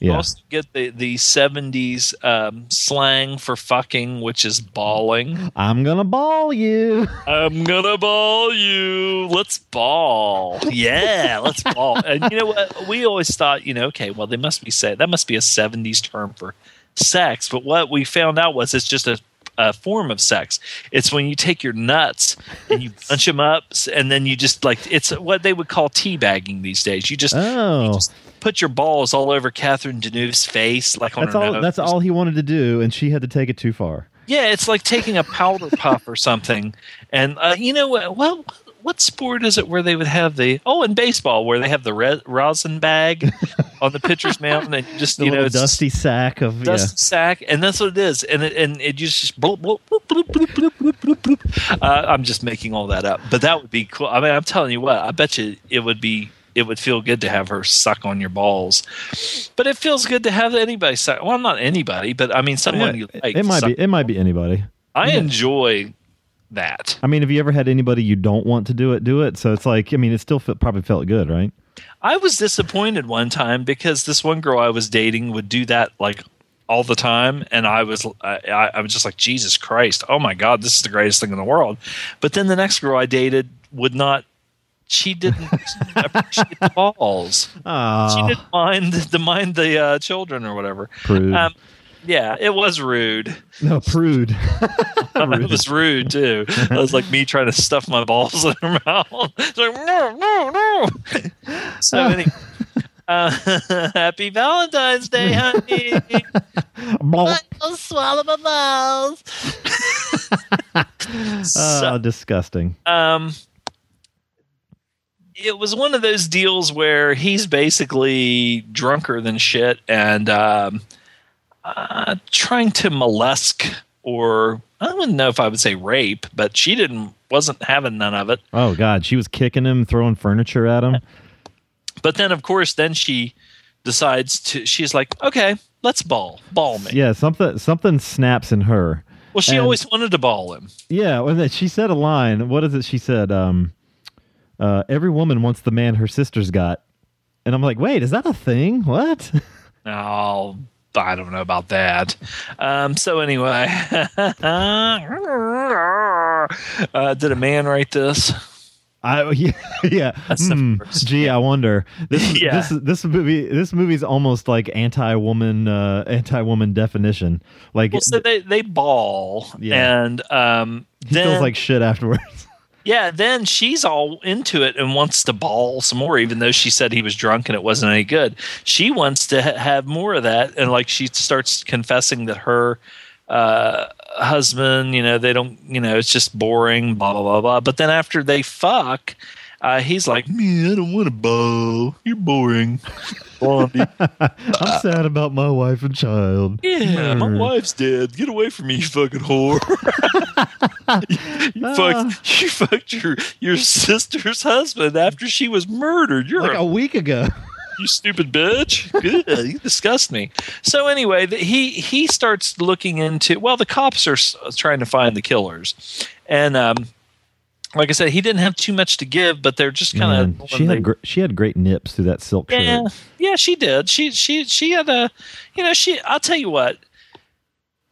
you yeah. also get the the seventies um, slang for fucking, which is bawling. I'm gonna ball you. I'm gonna ball you. Let's ball. Yeah, let's ball. And you know what? We always thought, you know, okay, well, they must be say that must be a '70s term for sex. But what we found out was it's just a a form of sex. It's when you take your nuts and you bunch them up, and then you just like it's what they would call teabagging these days. You just, you Oh, just put your balls all over Catherine Deneuve's face, like on that's her all. nose. That's all he wanted to do, and she had to take it too far. Yeah, it's like taking a powder puff or something. And uh, you know what? Well, what sport is it where they would have the oh in baseball where they have the re- rosin bag on the pitcher's mound and just the you know dusty sack of dusty yeah. sack and that's what it is and it, and it just bloop, bloop, bloop, uh, I'm just making all that up but that would be cool I mean I'm telling you what I bet you it would be it would feel good to have her suck on your balls. But it feels good to have anybody suck. Well, not anybody, but I mean someone yeah, you like. It might be. It might be anybody. I enjoy that. I mean, have you ever had anybody you don't want to do it do it? So it's like, I mean, it still probably felt good, right? I was disappointed one time because this one girl I was dating would do that like all the time, and I was I, I was just like Jesus Christ, oh my God, this is the greatest thing in the world. But then the next girl I dated would not. She didn't appreciate the balls. She Ah, didn't mind the mind the uh, children or whatever. Um, yeah, it was rude. no, prude. It was rude too. It was like me trying to stuff my balls in her mouth. It's like no, no, no. So anyway, uh, happy Valentine's Day, honey. I'll swallow my balls. Oh, so, disgusting. um, it was one of those deals where he's basically drunker than shit and um, uh, trying to molest or I don't know if I would say rape, but she didn't wasn't having none of it. Oh God, she was kicking him, throwing furniture at him. But then, of course, then she decides to. She's like, okay, let's ball, ball me. Yeah, something something snaps in her. Well, she And- always wanted to ball him. Yeah, that- she said a line. What is it? She said, um, uh, "Every woman wants the man her sister's got," and I'm like, "Wait, is that a thing? What?" Oh, I don't know about that. Um, so anyway, uh, did a man write this? I yeah, yeah. First. gee, I wonder. This Yeah. this is- this movie this movie's almost like anti-woman uh, anti-woman definition. Like Well, so they they ball, Yeah. and um, he then feels like shit afterwards. Yeah, then she's all into it and wants to ball some more, even though she said he was drunk and it wasn't any good. She wants to ha- have more of that, and like she starts confessing that her uh, husband, you know, they don't, you know, it's just boring, blah blah blah blah. But then after they fuck, uh, he's like, "Me, I don't want to ball. You're boring." Blondie. I'm sad about my wife and child. Yeah, my wife's dead. Get away from me, you fucking whore. you, you, Ah. fucked, you fucked your, your sister's husband after she was murdered. You're Like a, a week ago. you stupid bitch. Good. You disgust me. So anyway, the, he he starts looking into. Well, the cops are s- trying to find the killers, and um, like I said, he didn't have too much to give, but they're just kind of she had gr- she had great nips through that silk yeah, shirt. yeah, she did. She she she had a, you know, she. I'll tell you what.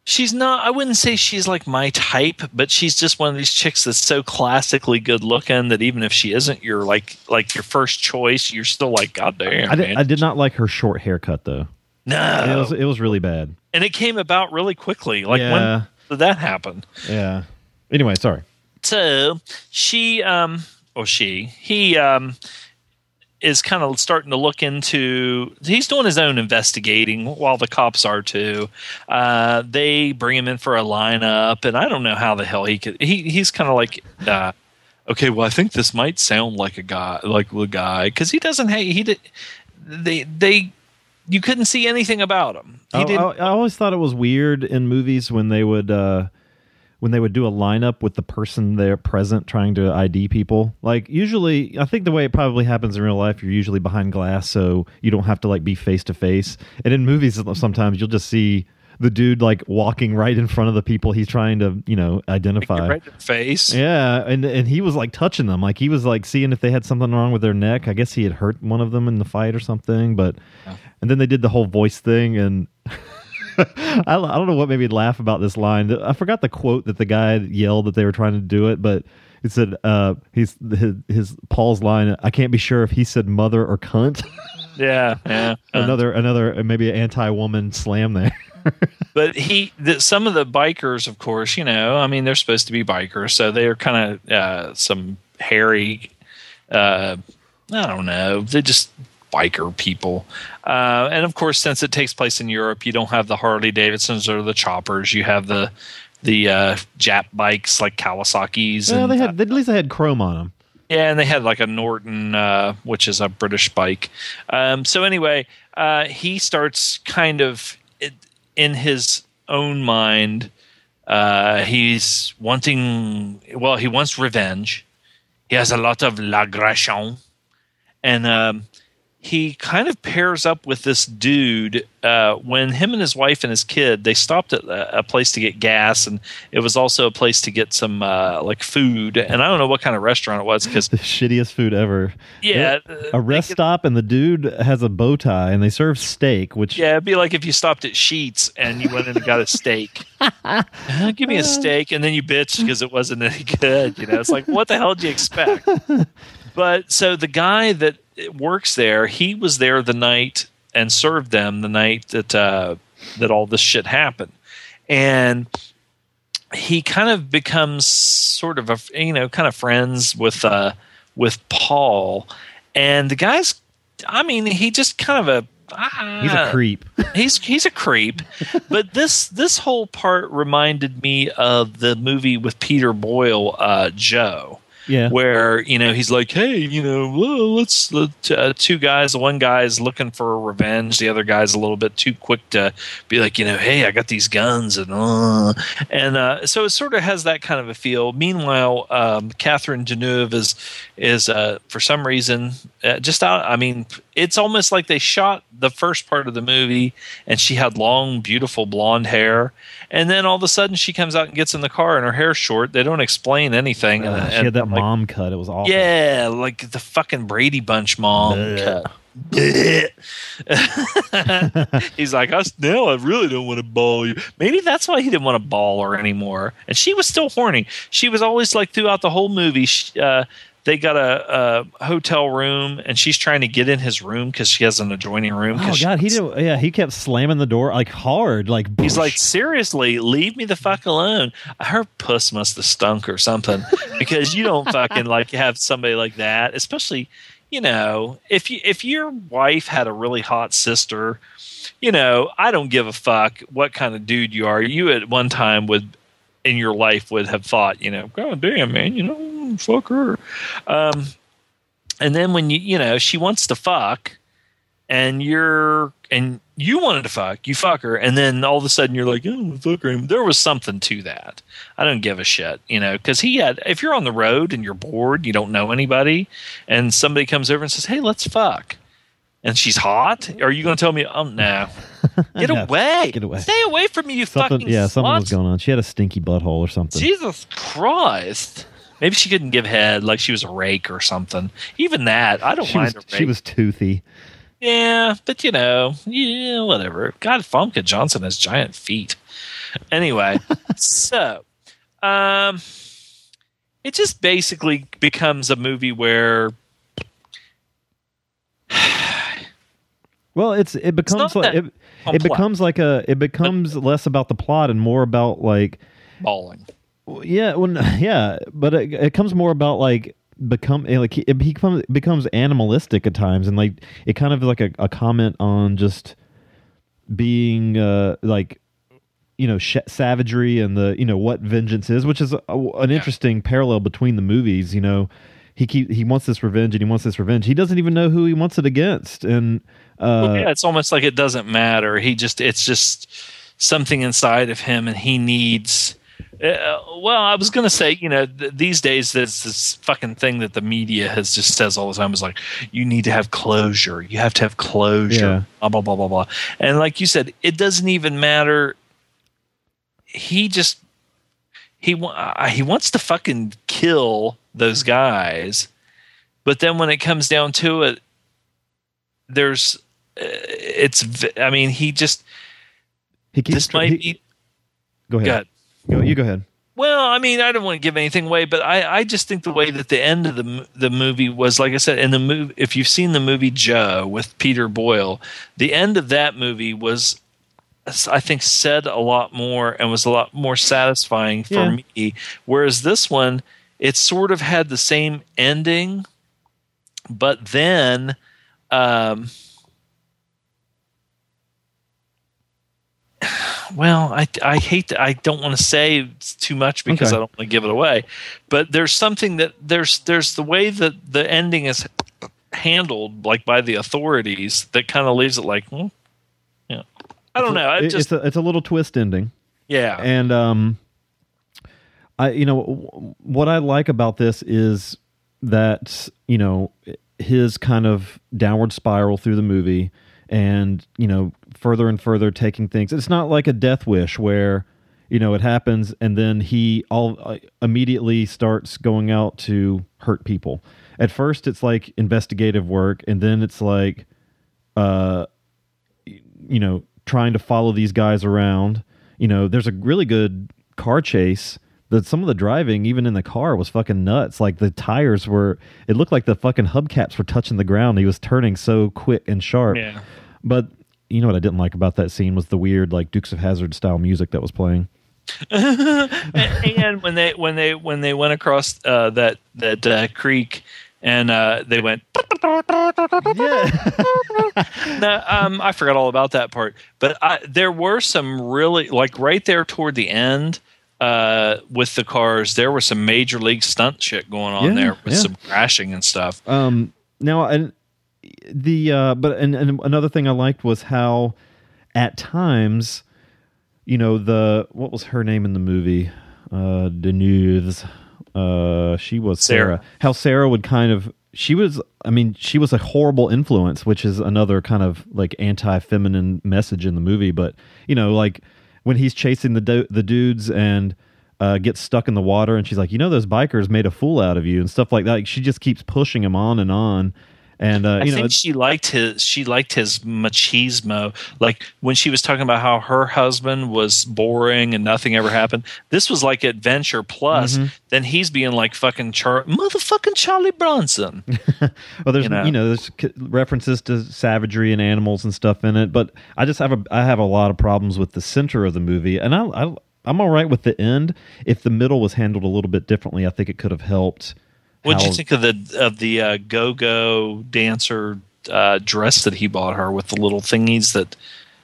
She's not. I wouldn't say she's like my type, but she's just one of these chicks that's so classically good looking that even if she isn't your like like your first choice, you're still like, God damn, I did. I did not like her short haircut though. no, It was it was really bad. and it came about really quickly. Like Yeah. when did that happen? Yeah. Anyway, sorry. So she, um, or she, he, um, is kind of starting to look into. He's doing his own investigating while the cops are too. Uh, they bring him in for a lineup, and I don't know how the hell he could. He he's kind of like. Uh, Okay, well, I think this might sound like a guy, like a guy, because he doesn't. Hey, he did. They they, you couldn't see anything about him. He I, didn't. I, I always thought it was weird in movies when they would uh, when they would do a lineup with the person there present trying to ID people. Like usually, I think the way it probably happens in real life, you're usually behind glass, so you don't have to like be face to face. And in movies, sometimes you'll just see the dude like walking right in front of the people he's trying to you know identify. right in the face. Yeah, and and he was like touching them, like he was like seeing if they had something wrong with their neck. I guess he had hurt one of them in the fight or something. But and then they did the whole voice thing, and I, I don't know what made me laugh about this line. I forgot the quote that the guy yelled that they were trying to do it, but it said uh, he's his, his Paul's line. I can't be sure if he said mother or cunt. yeah, yeah. Another another maybe an anti-woman slam there. but he, the, some of the bikers, of course, you know, I mean, they're supposed to be bikers, so they are kind of uh, some hairy. Uh, I don't know. They just biker people. Uh, and of course, since it takes place in Europe, you don't have the Harley Davidsons or the choppers. You have the the uh, Jap bikes like Kawasaki's. Well, and, they uh, had at least they had chrome on them. yeah, and they had like a Norton, uh, which is a British bike. Um, so anyway, uh, he starts kind of in his own mind. Uh, he's wanting. Well, he wants revenge. He has a lot of l'agression, and um, he kind of pairs up with this dude uh, when him and his wife and his kid they stopped at a, a place to get gas and it was also a place to get some uh, like food and i don't know what kind of restaurant it was because The shittiest food ever. yeah A rest stop and the dude has a bow tie and they serve steak, which yeah it'd be like if you stopped at Sheetz and you went in and got a steak. Uh, give me a steak and then you bitch because it wasn't any good you know? It's like what the hell did you expect? But so the guy that works there. He was there the night and served them the night that uh, that all this shit happened. And he kind of becomes sort of a you know kind of friends with uh with Paul. And the guy's I mean he just kind of a he's a ah, creep. he's he's a creep. But this this whole part reminded me of the movie with Peter Boyle uh Joe Yeah. where you know he's like, hey, you know, well, let's let uh, two guys. One guy's looking for revenge. The other guy's a little bit too quick to be like, you know, hey, I got these guns and uh. and uh, so it sort of has that kind of a feel. Meanwhile, um, Catherine Deneuve is is uh, for some reason uh, just out. I mean, it's almost like they shot the first part of the movie and she had long, beautiful blonde hair, and then all of a sudden she comes out and gets in the car and her hair's short. They don't explain anything. Uh, and, she had that I'm like, mom cut. It was awful. yeah, like the fucking Brady Bunch mom. cut. He's like, us now. I really don't want to ball you. Maybe that's why he didn't want to ball her anymore. And she was still horny. She was always like throughout the whole movie. She, uh, they got a, a hotel room, and she's trying to get in his room because she has an adjoining room. Oh god, he did. Yeah, he kept slamming the door like hard, like He's like, seriously, leave me the fuck alone. Her puss must have stunk or something because you don't fucking like have somebody like that, especially, you know, if you if your wife had a really hot sister, you know, I don't give a fuck what kind of dude you are. You at one time would in your life would have thought, you know, God damn man, you know, fuck her. Um, and then when you you know she wants to fuck and you're and you wanted to fuck, you fuck her, and then all of a sudden you're like, oh, fuck her. There was something to that. I don't give a shit, you know, because he had. If you're on the road and you're bored, you don't know anybody, and somebody comes over and says, "Hey, let's fuck," and she's hot, are you going to tell me, "Oh no, get No, away, get away. stay away from me, you something. fucking Yeah, something slut." was going on. She had a stinky butthole or something. Jesus Christ. Maybe she couldn't give head, like she was a rake or something. Even that, I don't she mind was, a rake. she was toothy. Yeah, but you know, yeah, whatever. God, Famke Janssen has giant feet. Anyway, so um, it just basically becomes a movie where Well, it's it becomes not like it, it becomes like a it becomes less about the plot and more about like balling. Yeah when yeah but it, it comes more about like become eh, like it becomes becomes animalistic at times and like it kind of like a, a comment on just being uh like you know sh- savagery and the you know what vengeance is which is a, an interesting parallel between the movies you know he keep he wants this revenge and he wants this revenge he doesn't even know who he wants it against and uh Well, yeah, it's almost like it doesn't matter. He just it's just something inside of him, and he needs. Uh, well, I was going to say, you know, th- these days there's this fucking thing that the media has just says all the time is like, you need to have closure. You have to have closure. Blah blah blah blah blah. And like you said, it doesn't even matter. He just he uh, he wants to fucking kill those guys, but then when it comes down to it, there's uh, it's I mean he just he keeps this might he- be go ahead good. Go, you go ahead Well, I mean, I don't want to give anything away, but I, I just think the way that the end of the the movie was, like I said, in the movie, if you've seen the movie Joe with Peter Boyle, the end of that movie was, I think, said a lot more and was a lot more satisfying for Yeah. me. Whereas this one, it sort of had the same ending, but then. Um, well, I I hate that I don't want to say too much because Okay. I don't want to give it away. But there's something that there's there's the way that the ending is handled like by the authorities that kind of leaves it like hmm, yeah. I don't know. I just it's a it's a little twist ending. yeah. and um i you know what i like about this is that you know his kind of downward spiral through the movie and you know further and further taking things. It's not like a death wish where you know it happens and then he all uh, immediately starts going out to hurt people. At first it's like investigative work and then it's like uh you know trying to follow these guys around. You know there's a really good car chase that some of the driving even in the car was fucking nuts. Like the tires were it looked like the fucking hubcaps were touching the ground. He was turning so quick and sharp. Yeah. but you know what i didn't like about that scene was the weird like Dukes of Hazzard style music that was playing and, and when they when they when they went across uh, that that uh, creek and uh, they went yeah no, um, I forgot all about that part. But I, there were some really like right there toward the end uh, with the cars. There was some major league stunt shit going on Yeah, there with yeah. some crashing and stuff. Um, now, and the uh, but and, and another thing I liked was how at times, you know, the what was her name in the movie? Uh, Denise. Uh, she was Sarah. Sarah. How Sarah would kind of she was. I mean, she was a horrible influence, which is another kind of like anti-feminine message in the movie. But you know, like when he's chasing the the dudes and uh, gets stuck in the water, and she's like, you know, those bikers made a fool out of you and stuff like that. Like, she just keeps pushing him on and on, and uh, I you know, think she liked his she liked his machismo. Like when she was talking about how her husband was boring and nothing ever happened. This was like adventure plus. Mm-hmm. Then he's being like fucking Char- motherfucking Charlie Bronson. well, there's you know. you know, there's references to savagery and animals and stuff in it, but I just have a I have a lot of problems with the center of the movie, and I, I I'm all right with the end. If the middle was handled a little bit differently, I think it could have helped. What'd you think of the of the uh, go go dancer uh, dress that he bought her with the little thingies that?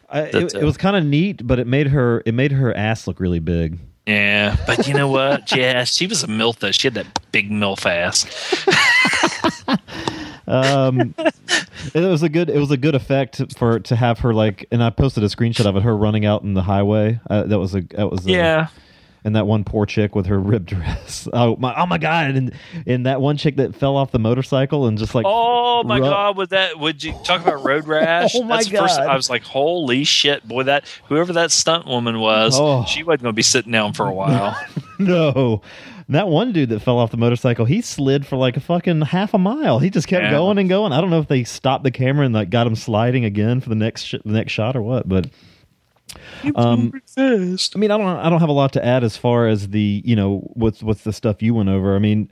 I, that, it, it uh, was kind of neat, but it made her it made her ass look really big. Yeah, but you know what? yeah, she was a milf though. She had that big milf ass. Um, it was a good it was a good effect for to have her like, and I posted a screenshot of it, her running out in the highway. Uh, that was a that was a, Yeah, and that one poor chick with her ripped dress. Oh my oh my god! And and that one chick that fell off the motorcycle and just like Oh my ru- god! With that, would you talk about road rash? Oh my That's the first- God. I was like, holy shit, boy! That whoever that stunt woman was, Oh. she wasn't going to be sitting down for a while. no. That one dude that fell off the motorcycle, he slid for like a fucking half a mile. He just kept Yeah. going and going. I don't know if they stopped the camera and like got him sliding again for the next sh- the next shot or what, but um, I mean, I don't I don't have a lot to add as far as the you know what's what's the stuff you went over. I mean,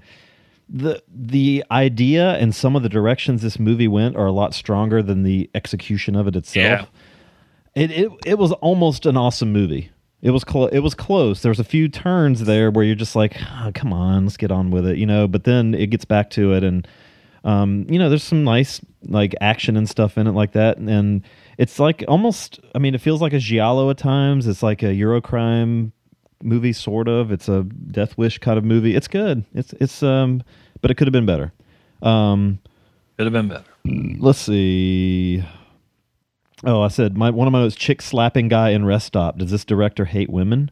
the the idea and some of the directions this movie went are a lot stronger than the execution of it itself. Yeah. It it it was almost an awesome movie. It was clo- it was close. There was a few turns there where you're just like, "Ah, come on, let's get on with it, you know. But then it gets back to it, and um, you know, there's some nice like action and stuff in it like that, and it's like almost. I mean, it feels like a giallo at times. It's like a Eurocrime movie, sort of. It's a Death Wish kind of movie. It's good. It's it's um, but it could have been better. Um, Could have been better. let's see. Oh, I said my one of my notes: chick slapping guy in rest stop. Does this director hate women?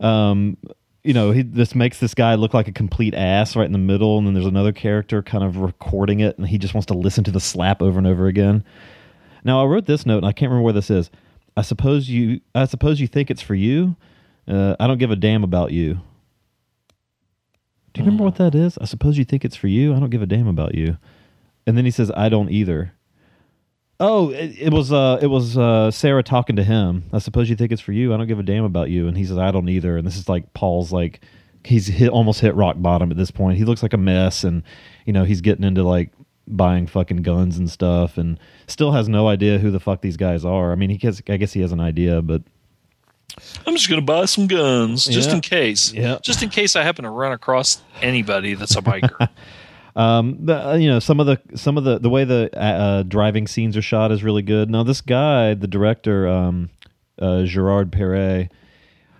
Um, you know, he this makes this guy look like a complete ass right in the middle, and then there's another character kind of recording it, and he just wants to listen to the slap over and over again. Now, I wrote this note, and I can't remember where this is. I suppose you, I suppose you think it's for you. Uh, I don't give a damn about you. Do you remember what that is? I suppose you think it's for you. I don't give a damn about you. And then he says, "I don't either." Oh, it, it was uh, it was uh, Sarah talking to him. I suppose you think it's for you. I don't give a damn about you. And he says, "I don't either." And this is like Paul's like he's hit almost hit rock bottom at this point. He looks like a mess, and you know he's getting into like buying fucking guns and stuff, and still has no idea who the fuck these guys are. I mean, he gets, I guess he has an idea, but I'm just gonna buy some guns just Yeah. in case. Yeah. Just in case I happen to run across anybody that's a biker. Um, the, uh, you know, some of the some of the the way the uh, uh, driving scenes are shot is really good. Now, this guy, the director, um, uh, Gerard Pirès,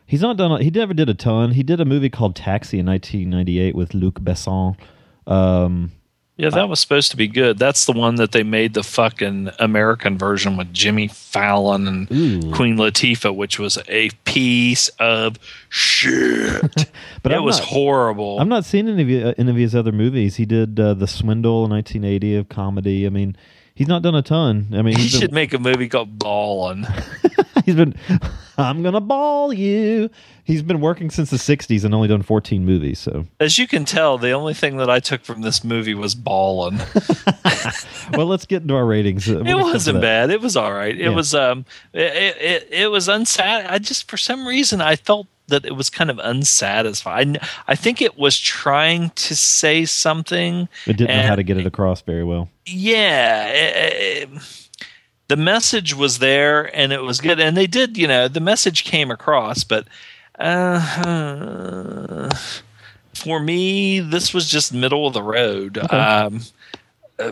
he's not done. a- He never did a ton. He did a movie called Taxi in 1998 with Luc Besson. Um, yeah, that was supposed to be good. That's the one that they made the fucking American version with Jimmy Fallon and Ooh. Queen Latifah, which was a piece of shit. But it I'm was not- horrible. I'm not seeing any of, uh, any of his other movies. He did uh, The Swindle in 1980 of comedy. I mean, he's not done a ton. I mean, he he's should make a movie called Ballin'. he's been. I'm gonna ball you. He's been working since the 60s and only done 14 movies. So, As you can tell, the only thing that I took from this movie was Ballin'. well, let's get into our ratings. We'll it wasn't bad. It was all right. It Yeah. was um, it, it it was unsat. I just for some reason I felt that it was kind of unsatisfying. I, I think it was trying to say something. It didn't know how to get it across very well. Yeah. it- it- the message was there and it was good and they did you know the message came across but uh, for me this was just middle of the road um, uh,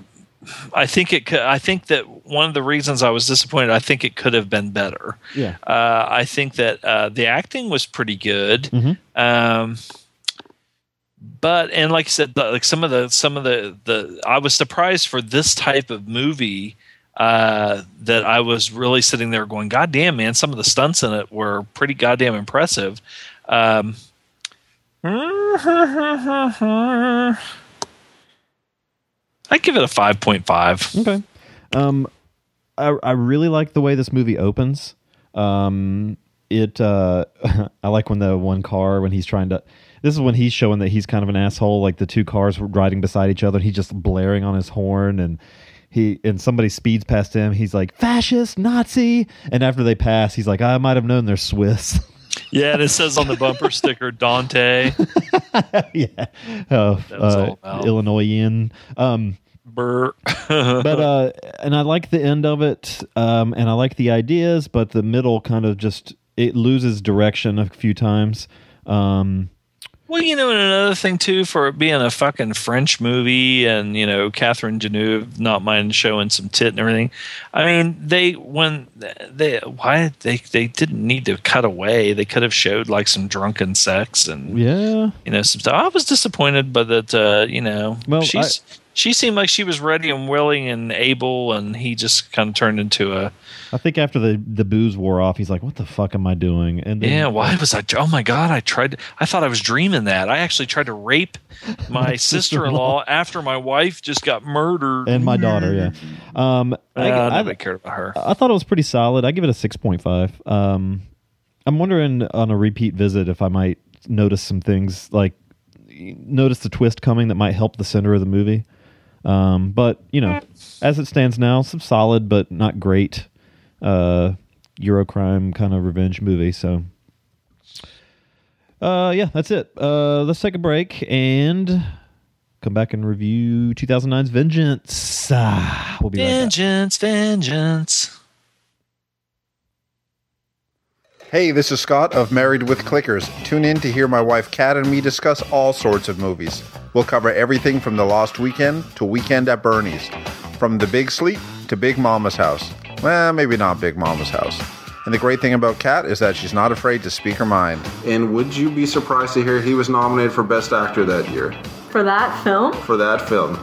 I think it. Could, I think that one of the reasons I was disappointed. I think it could have been better. Yeah. Uh, I think that uh, the acting was pretty good. Um, but and like I said, like some of the some of the the I was surprised for this type of movie uh, that I was really sitting there going, "God damn, man!" Some of the stunts in it were pretty goddamn impressive. Um, I give it a five point five. Okay. Um, I I really like the way this movie opens. Um, it uh, I like when the one car when he's trying to. This is when he's showing that he's kind of an asshole. Like the two cars were riding beside each other, and he's just blaring on his horn, and he and somebody speeds past him. He's like fascist, Nazi, and after they pass, he's like, I might have known they're Swiss. Yeah, and it says on the bumper sticker Dante. yeah, uh, uh. Illinoisian. Um, Burr. but uh and i like the end of it um and i like the ideas but the middle kind of just it loses direction a few times um Well, you know, and another thing too, for it being a fucking French movie, and you know, Catherine Deneuve not mind showing some tit and everything. I mean, they when they why they they didn't need to cut away. They could have showed like some drunken sex and yeah you know some stuff. I was disappointed, but that uh, you know, Well, she's she seemed like she was ready and willing and able, and he just kind of turned into a i think after the the booze wore off he's like what the fuck am i doing and then, Yeah, why was I? Oh my god! I tried. I thought I was dreaming that. I actually tried to rape my sister-in-law after my wife just got murdered. and my daughter yeah um I, Uh, I, nobody cared about her. I thought it was pretty solid i give it a 6.5 um i'm wondering on a repeat visit if i might notice some things like notice the twist coming that might help the center of the movie um but you know as it stands now some solid but not great uh eurocrime kind of revenge movie so uh yeah that's it uh let's take a break and come back and review 2009's vengeance ah, we'll be right Vengeance, vengeance. Hey, this is Scott of Married with Clickers. Tune in to hear my wife Kat and me discuss all sorts of movies. We'll cover everything from The Lost Weekend to Weekend at Bernie's, from The Big Sleep to Big Mama's House. Well, maybe not Big Mama's House. And the great thing about Kat is that she's not afraid to speak her mind. And would you be surprised to hear he was nominated for Best Actor that year For that film? for that film?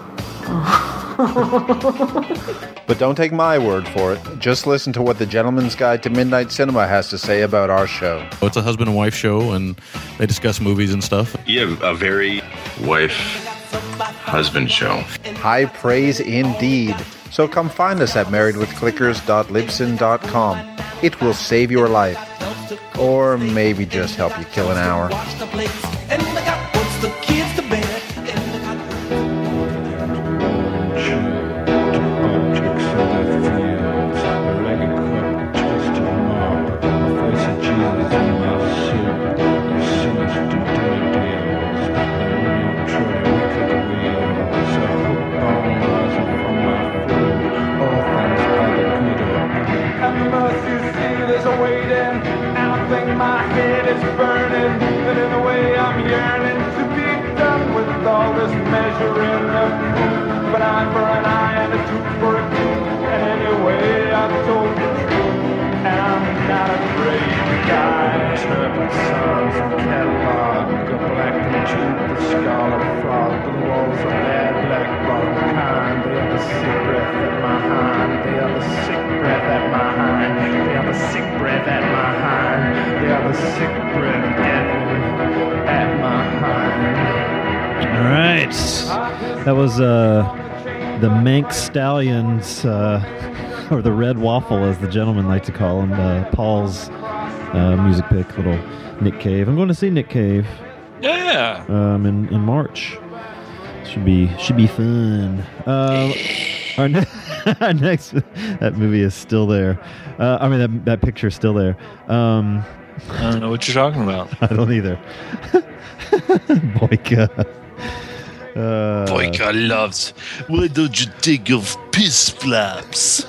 But don't take my word for it. Just listen to what the Gentleman's Guide to Midnight Cinema has to say about our show. Oh, it's a husband and wife show, and they discuss movies and stuff. Yeah, a very wife husband show. High praise indeed. So come find us at marriedwithclickers.libsyn.com. It will save your life. Or maybe just help you kill an hour. Of Kellogg, a black and the frog, the walls of black bottom kind. They are the sick breath at my. They are the sick breath at my. They are the sick breath at my. They are the sick breath Evan, at my. All right. That was uh, the Manx Stallions, uh, or the Red Waffle, as the gentlemen like to call him. Uh, Paul's uh, music pick, little Nick Cave. I'm going to see Nick Cave Yeah. um, in in March. Should be should be fun. Uh, our, ne- our next that movie is still there. Uh, I mean that that picture is still there. Um, I don't know what you're talking about. I don't either. Boyka. Uh, Boyka loves. Why don't you take off piss flaps?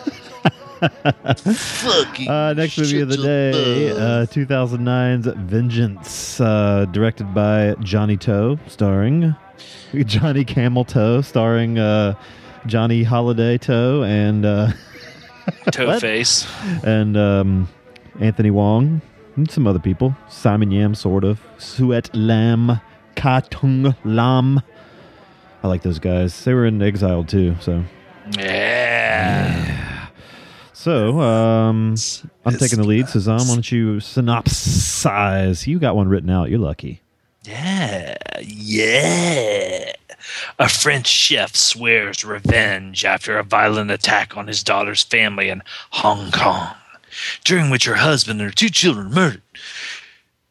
Fucking. Uh, next movie of the day, uh, 2009's Vengeance, uh, directed by Johnnie To, starring Johnny Camel Toe, starring uh, Johnny Hallyday Toe and uh, Toe face. and um, Anthony Wong and some other people. Simon Yam, sort of. Suet Lam, Ka Tung Lam. I like those guys. They were in Exile too, so. Yeah. So, um, I'm taking the lead. Sazam, why don't you synopsize? You got one written out. You're lucky. Yeah. Yeah. A French chef swears revenge after a violent attack on his daughter's family in Hong Kong, during which her husband and her two children are murdered.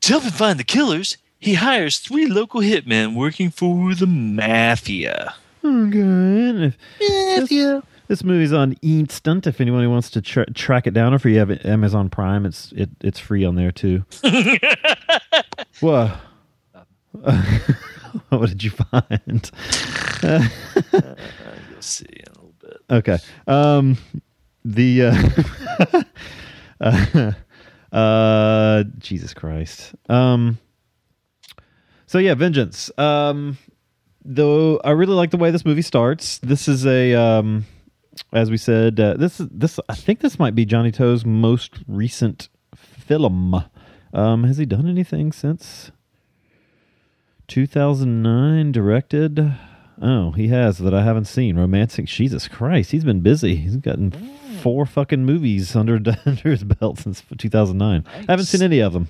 To help him find the killers, he hires three local hitmen working for the mafia. Okay. If this, this movie's on Instant. If anyone wants to tra- track it down, or if you have Amazon Prime, it's it, it's free on there too. what? what did you find? You'll see in a little bit. Okay. Um, the uh, uh, uh, Jesus Christ. Um, so yeah, Vengeance. Um, though I really like the way this movie starts. This is a um, as we said, uh, this is this. I think this might be Johnnie To's most recent film. Um, has he done anything since 2009? Directed. Oh, he has that I haven't seen. Romancing. Jesus Christ, he's been busy. He's gotten four fucking movies under under his belt since 2009. I haven't seen any of them.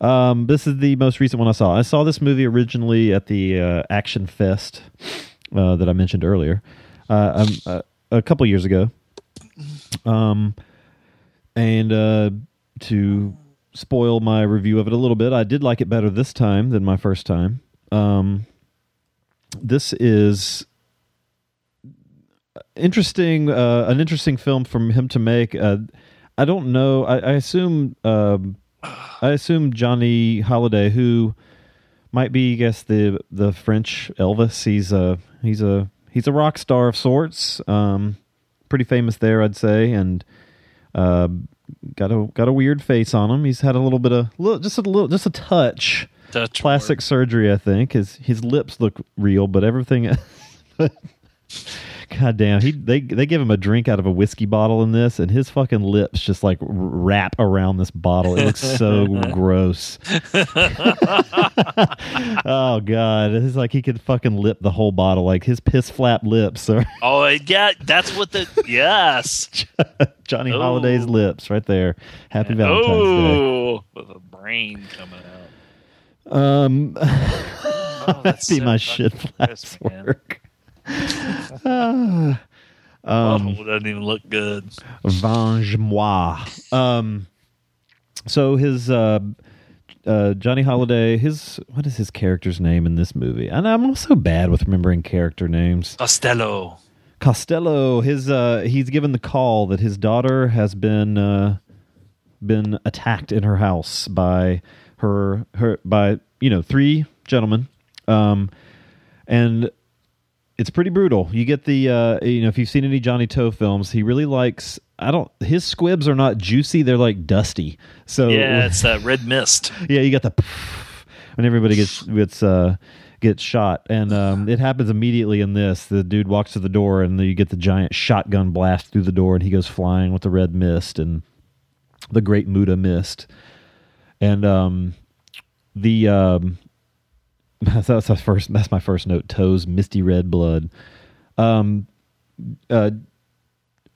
Um, this is the most recent one I saw. I saw this movie originally at the uh, Action Fest uh, that I mentioned earlier, uh, uh, a couple years ago. Um, and uh, to spoil my review of it a little bit, I did like it better this time than my first time. Um, this is interesting, uh, an interesting film from him to make. Uh, I don't know. I, I assume. Um, I assume Johnny Hallyday, who might be, I guess the the French Elvis. He's a he's a he's a rock star of sorts. Um, pretty famous there, I'd say, and uh, got a got a weird face on him. He's had a little bit of little, just a little just a touch Touch plastic surgery. I think his his lips look real, but everything. damn, he they they give him a drink out of a whiskey bottle in this, and his fucking lips just like wrap around this bottle. It looks so gross. oh god, it's like he could fucking lip the whole bottle. Like his piss flap lips are Oh, yeah, that's what the. Yes. Johnny Oh. Hallyday's lips right there. Happy Valentine's Day. Oh, with a brain coming out. Um, Oh, that'd be so my shit flaps work. Ah. um, oh, doesn't even look good. Venge moi. Um, so his uh, uh, Johnny Hallyday, his what is his character's name in this movie? And I'm also bad with remembering character names. Costello. Costello. His uh, he's given the call that his daughter has been uh, been attacked in her house by her her by you know three gentlemen, um, and it's pretty brutal. You get the uh, you know if you've seen any Johnnie To films, he really likes. I don't. His squibs are not juicy; they're like dusty. So Yeah, it's that red mist. yeah, you got the when everybody gets gets uh, gets shot, and um, it happens immediately in this. The dude walks to the door, and you get the giant shotgun blast through the door, and he goes flying with the red mist and the great Muda mist, and um, the um, that's my first. That's my first note. To's, misty red blood. Um, uh,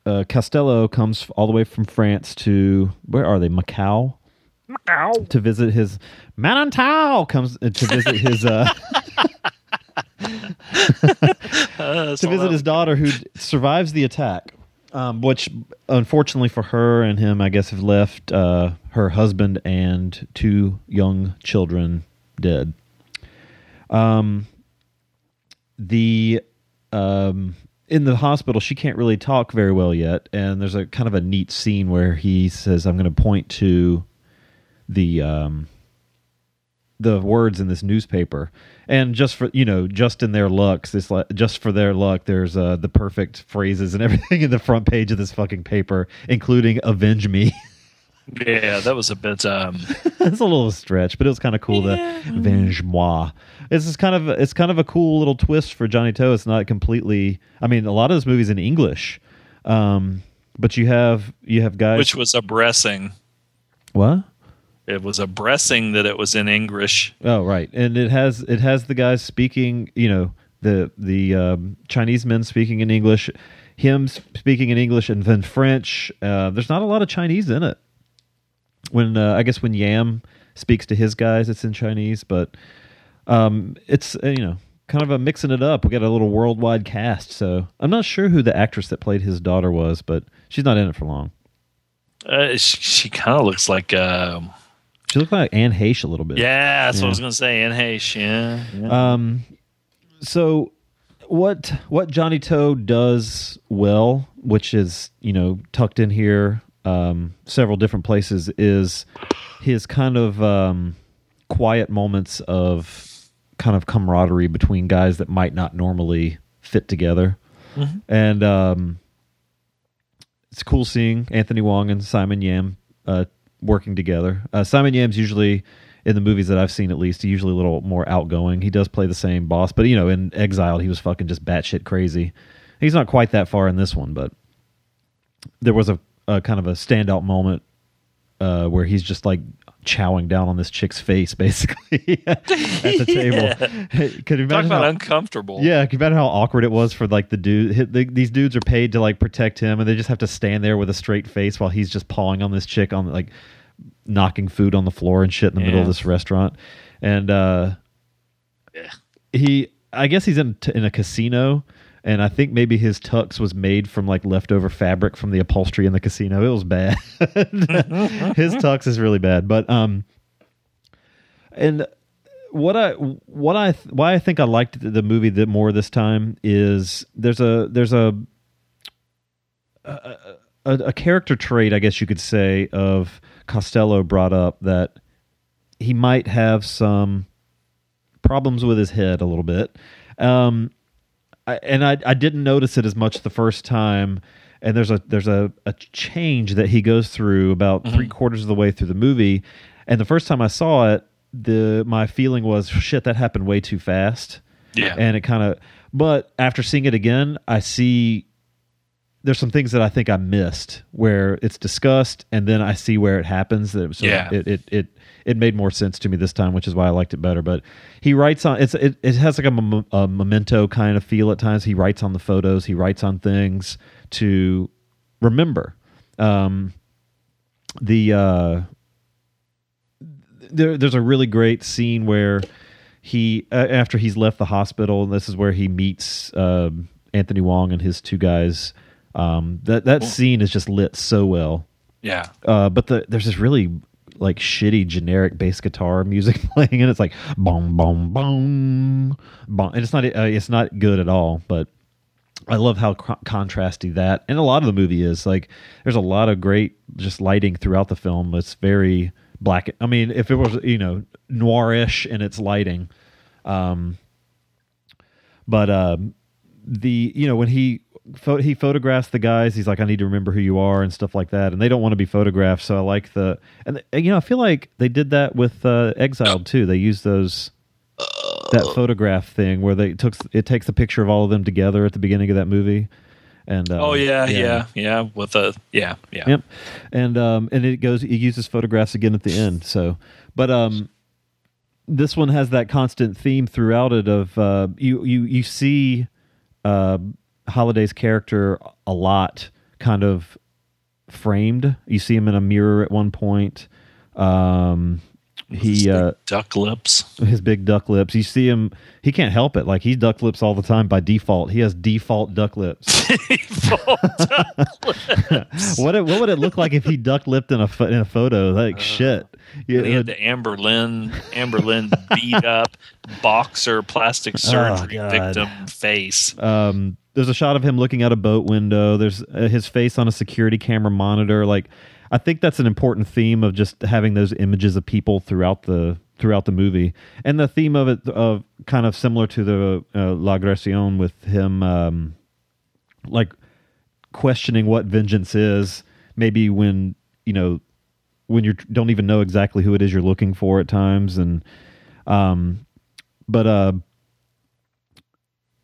uh, Costello comes all the way from France to where are they? Macau. Macau to visit his Manantau comes uh, to visit his uh, Uh, to visit his daughter who survives the attack, um, which unfortunately for her and him, I guess, have left uh, her husband and two young children dead. Um, the um, in the hospital, she can't really talk very well yet, and there's a kind of a neat scene where he says, "I'm going to point to the um, the words in this newspaper." And just for you know, just in their lucks, this like just for their luck, there's uh, the perfect phrases and everything in the front page of this fucking paper, including "Avenge me." Yeah, that was a bit. Um, it's a little stretch, but it was kind of cool. Yeah. The Venge moi." It's just kind of it's kind of a cool little twist for Johnnie To. It's not completely. I mean, a lot of this movie's in English, um, but you have you have guys. which was a blessing. what? It was a blessing that it was in English. Oh, right, and it has it has the guys speaking. You know, the the um, Chinese men speaking in English, him speaking in English, and then French. Uh, there's not a lot of Chinese in it. When uh, I guess when Yam speaks to his guys, it's in Chinese, but um, it's uh, you know kind of a mixing it up. We got a little worldwide cast, so I'm not sure who the actress that played his daughter was, but she's not in it for long. Uh, she, she kind of looks like. Um, She looked like Anne Heche a little bit. yeah, that's what I was to say. Anne Heche. Yeah. yeah. Um, so what what Johnnie To does well, which is you know tucked in here um, several different places, is his kind of um, quiet moments of kind of camaraderie between guys that might not normally fit together, Mhm. and um, it's cool seeing Anthony Wong and Simon Yam uh, working together. Uh, Simon Yam's usually in the movies that I've seen, at least, he's usually a little more outgoing. He does play the same boss, but you know, in Exile, he was fucking just batshit crazy. He's not quite that far in this one, but there was a, a kind of a standout moment uh, where he's just like chowing down on this chick's face, basically at the table. Could you Talk about how- uncomfortable. yeah, can you imagine how awkward it was for like the dude? hit- the- These dudes are paid to like protect him, and they just have to stand there with a straight face while he's just pawing on this chick on like knocking food on the floor and shit in the middle of this restaurant. And uh, he, I guess he's in in a casino, and I think maybe his tux was made from like leftover fabric from the upholstery in the casino. It was bad. his tux is really bad, but um, and what I what I why I think I liked the, movie the more this time is there's a there's a a, a a character trait I guess you could say of Costello brought up that he might have some problems with his head a little bit. Um, I, and I I didn't notice it as much the first time. And there's a there's a, a change that he goes through about mm-hmm. three quarters of the way through the movie. And the first time I saw it, the my feeling was shit that happened way too fast. Yeah. And it kind of but after seeing it again, I see there's some things that I think I missed where it's discussed and then I see where it happens. That so Yeah. it, it it it made more sense to me this time, which is why I liked it better. But he writes on it's it, it has like a, mem- a memento kind of feel at times. He writes on the photos, he writes on things to remember. Um, the uh, there, there's a really great scene where he uh, after he's left the hospital and this is where he meets um Anthony Wong and his two guys. Um, that that scene is just lit so well. Yeah. Uh, but the there's this really like shitty generic bass guitar music playing and it's like boom boom boom boom and it's not uh, it's not good at all but I love how co- contrasty that and a lot of the movie is. Like there's a lot of great just lighting throughout the film it's very black. I mean if it was you know noirish in its lighting um but um the you know when he he photographs the guys he's like i need to remember who you are and stuff like that and they don't want to be photographed so i like the and, and, you know i feel like they did that with uh exiled too they used those that photograph thing where they took it takes a picture of all of them together at the beginning of that movie and uh, oh yeah, yeah, yeah, With a yeah, yeah. Yep. And um and it goes it uses photographs again at the end. So but um this one has that constant theme throughout it of uh, you you you see uh, Hallyday's character a lot, kind of framed. You see him in a mirror at one point. Um, he uh, duck lips. his big duck lips. You see him. He can't help it. Like he duck lips all the time by default. He has default duck lips. what it, what would it look like if he duck lipped in a in a photo? Like shit. Yeah, he had the Amber Lynn, Amber Lynn beat up boxer plastic surgery God. victim face. Um, there's a shot of him looking out a boat window. There's uh, his face on a security camera monitor. Like, I think that's an important theme of just having those images of people throughout the throughout the movie, and the theme of it of kind of similar to the uh, L'Agression with him, um, like questioning what vengeance is. Maybe when you know when you don't even know exactly who it is you're looking for at times, and um, but uh,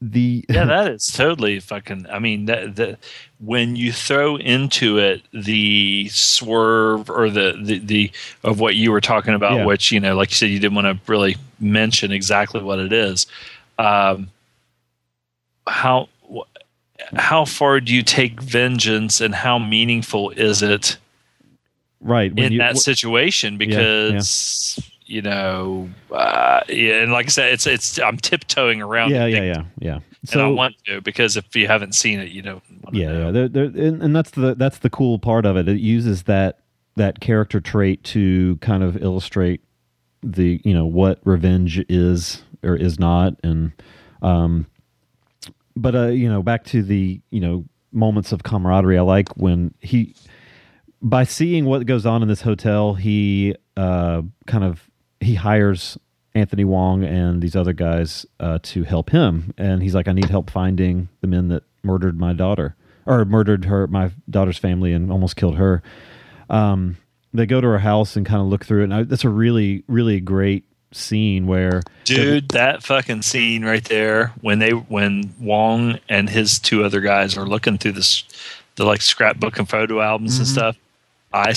the yeah, that is totally fucking. I mean, that the when you throw into it the swerve or the the, the of what you were talking about, Yeah. which you know, like you said, you didn't want to really mention exactly what it is. Um, how how far do you take vengeance, and how meaningful is it right when in you- that wh- situation? yeah. Because you know, uh, yeah, and like I said, it's it's I'm tiptoeing around. yeah, yeah, yeah, yeah. and I want to because if you haven't seen it, you don't. yeah, yeah. They're, they're, and, and that's the that's the cool part of it. It uses that that character trait to kind of illustrate the you know what revenge is or is not, and um, but uh, you know back to the you know moments of camaraderie. I like when he by seeing what goes on in this hotel, he uh, kind of he hires Anthony Wong and these other guys uh, to help him, and he's like, "I need help finding the men that murdered my daughter or murdered her, my daughter's family, and almost killed her." Um, they go to her house and kind of look through it, and I, that's a really, really great scene where Dude, that fucking scene right there when they when Wong and his two other guys are looking through this the like scrapbook and photo albums and Mhm. stuff, i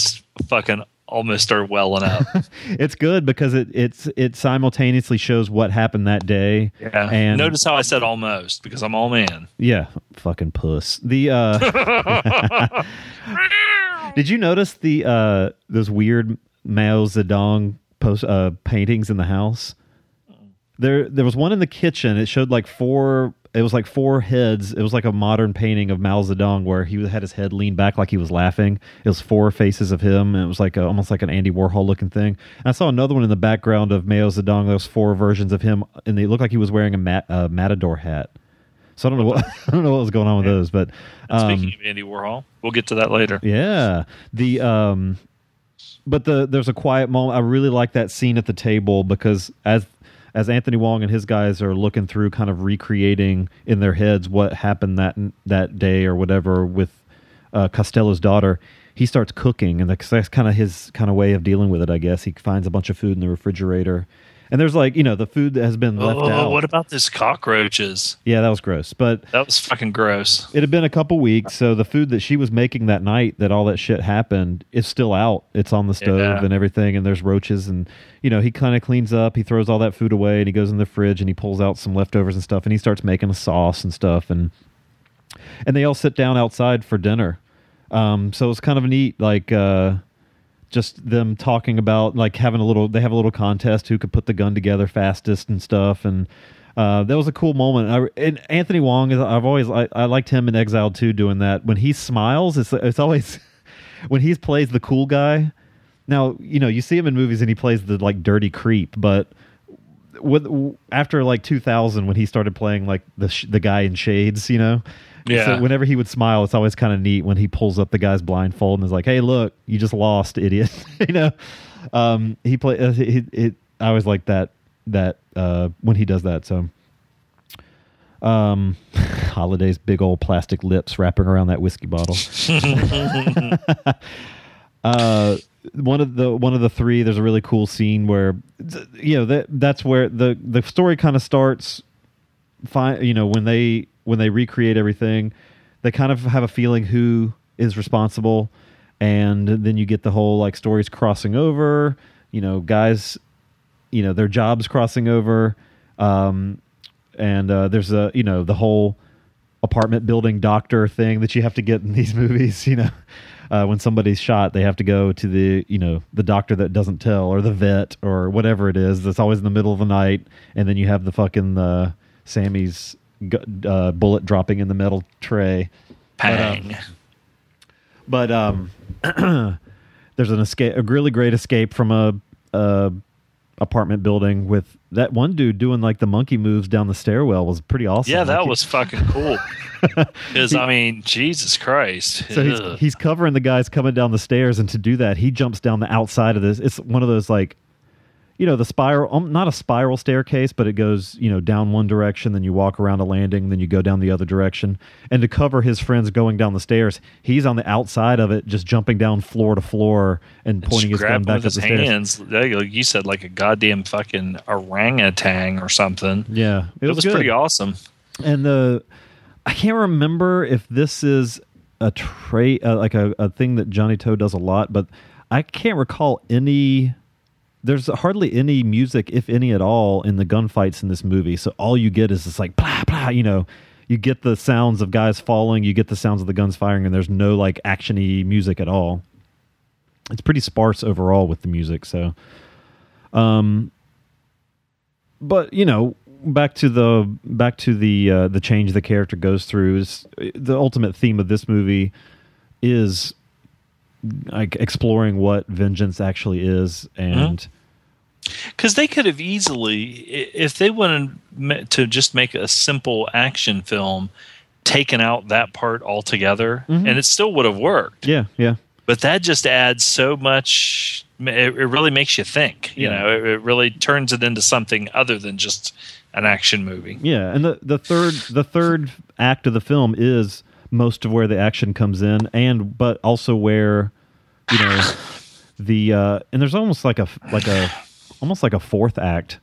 fucking almost are welling up. it's good because it it's it simultaneously shows what happened that day. Yeah. and Notice how I said almost because I'm all man. Yeah, fucking puss. The uh Did you notice the uh those weird Mao Zedong post uh paintings in the house? There there was one in the kitchen. It showed like four it was like four heads. It was like a modern painting of Mao Zedong where he had his head leaned back like he was laughing. It was four faces of him and it was like a, almost like an Andy Warhol looking thing. And I saw another one in the background of Mao Zedong. There was four versions of him and they looked like he was wearing a mat, uh, matador hat. So I don't know what I don't know what was going on with those, but um, speaking of Andy Warhol, we'll get to that later. yeah. The um but the there's a quiet moment. I really like that scene at the table because as as Anthony Wong and his guys are looking through kind of recreating in their heads what happened that that day or whatever with uh, Costello's daughter, he starts cooking and that's, that's kind of his kind of way of dealing with it, I guess. He finds a bunch of food in the refrigerator. And there's like, you know, the food that has been left Oh, out. what about this cockroaches? yeah, that was gross. But That was fucking gross. it had been a couple weeks, so the food that she was making that night that all that shit happened is still out. It's on the stove Yeah. and everything, and there's roaches, and you know he kind of cleans up. He throws all that food away, and he goes in the fridge and he pulls out some leftovers and stuff, and he starts making a sauce and stuff, and and they all sit down outside for dinner. Um, so it's kind of neat, like uh, just them talking about like having a little. They have a little contest who could put the gun together fastest and stuff, and uh, that was a cool moment. I, and Anthony Wong is. I've always I, I liked him in Exile too, doing that. When he smiles, it's it's always when he plays the cool guy. Now you know you see him in movies and he plays the like dirty creep, but with after like 2000 when he started playing like the sh- the guy in shades, you know. Yeah. So whenever he would smile, it's always kind of neat when he pulls up the guy's blindfold and is like, "Hey, look, you just lost, idiot." you know. Um, he play. Uh, he, it, I always like that that uh, when he does that. So. Um, Hallyday's, big old plastic lips wrapping around that whiskey bottle. uh, one of the one of the three. There's a really cool scene where, you know, that that's where the the story kind of starts. Fine, you know, when they when they recreate everything, they kind of have a feeling who is responsible, and then you get the whole like stories crossing over. You know, guys you know their jobs crossing over, um, and uh, there's a you know the whole apartment building doctor thing that you have to get in these movies. You know, uh, when somebody's shot, they have to go to the you know the doctor that doesn't tell or the vet or whatever it is. That's always in the middle of the night, and then you have the fucking uh, Sammy's uh, bullet dropping in the metal tray. Pang. But um, there's an escape, a really great escape from a, a apartment building with that one dude doing like the monkey moves down the stairwell was pretty awesome. yeah, that he- was fucking cool. Because I mean, Jesus Christ. So he's, he's covering the guys coming down the stairs, and to do that, he jumps down the outside of this. It's one of those like, you know, the spiral, um, not a spiral staircase, but it goes, you know, down one direction, then you walk around a landing, then you go down the other direction. And to cover his friends going down the stairs, he's on the outside of it, just jumping down floor to floor and pointing his gun back up his the stairs. hands. Like you said, like a goddamn fucking orangutan or something. Yeah, It, was, pretty awesome. And the I can't remember if this is a trait uh, like a, a thing that Johnnie To does a lot, but I can't recall any. There's hardly any music, if any at all, in the gunfights in this movie. So all you get is this like blah blah. You know, you get the sounds of guys falling, you get the sounds of the guns firing, and there's no like actiony music at all. It's pretty sparse overall with the music. So, um, but you know back to the back to the uh, the change the character goes through is the ultimate theme of this movie is like exploring what vengeance actually is and Because they could have easily, if they wanted to just make a simple action film, taken out that part altogether, Mhm. and it still would have worked. yeah yeah But that just adds so much. It, it really makes you think. You Yeah. know, it, it really turns it into something other than just an action movie. yeah and the the third the third act of the film is most of where the action comes in and but also where you know the uh and there's almost like a like a almost like a fourth act.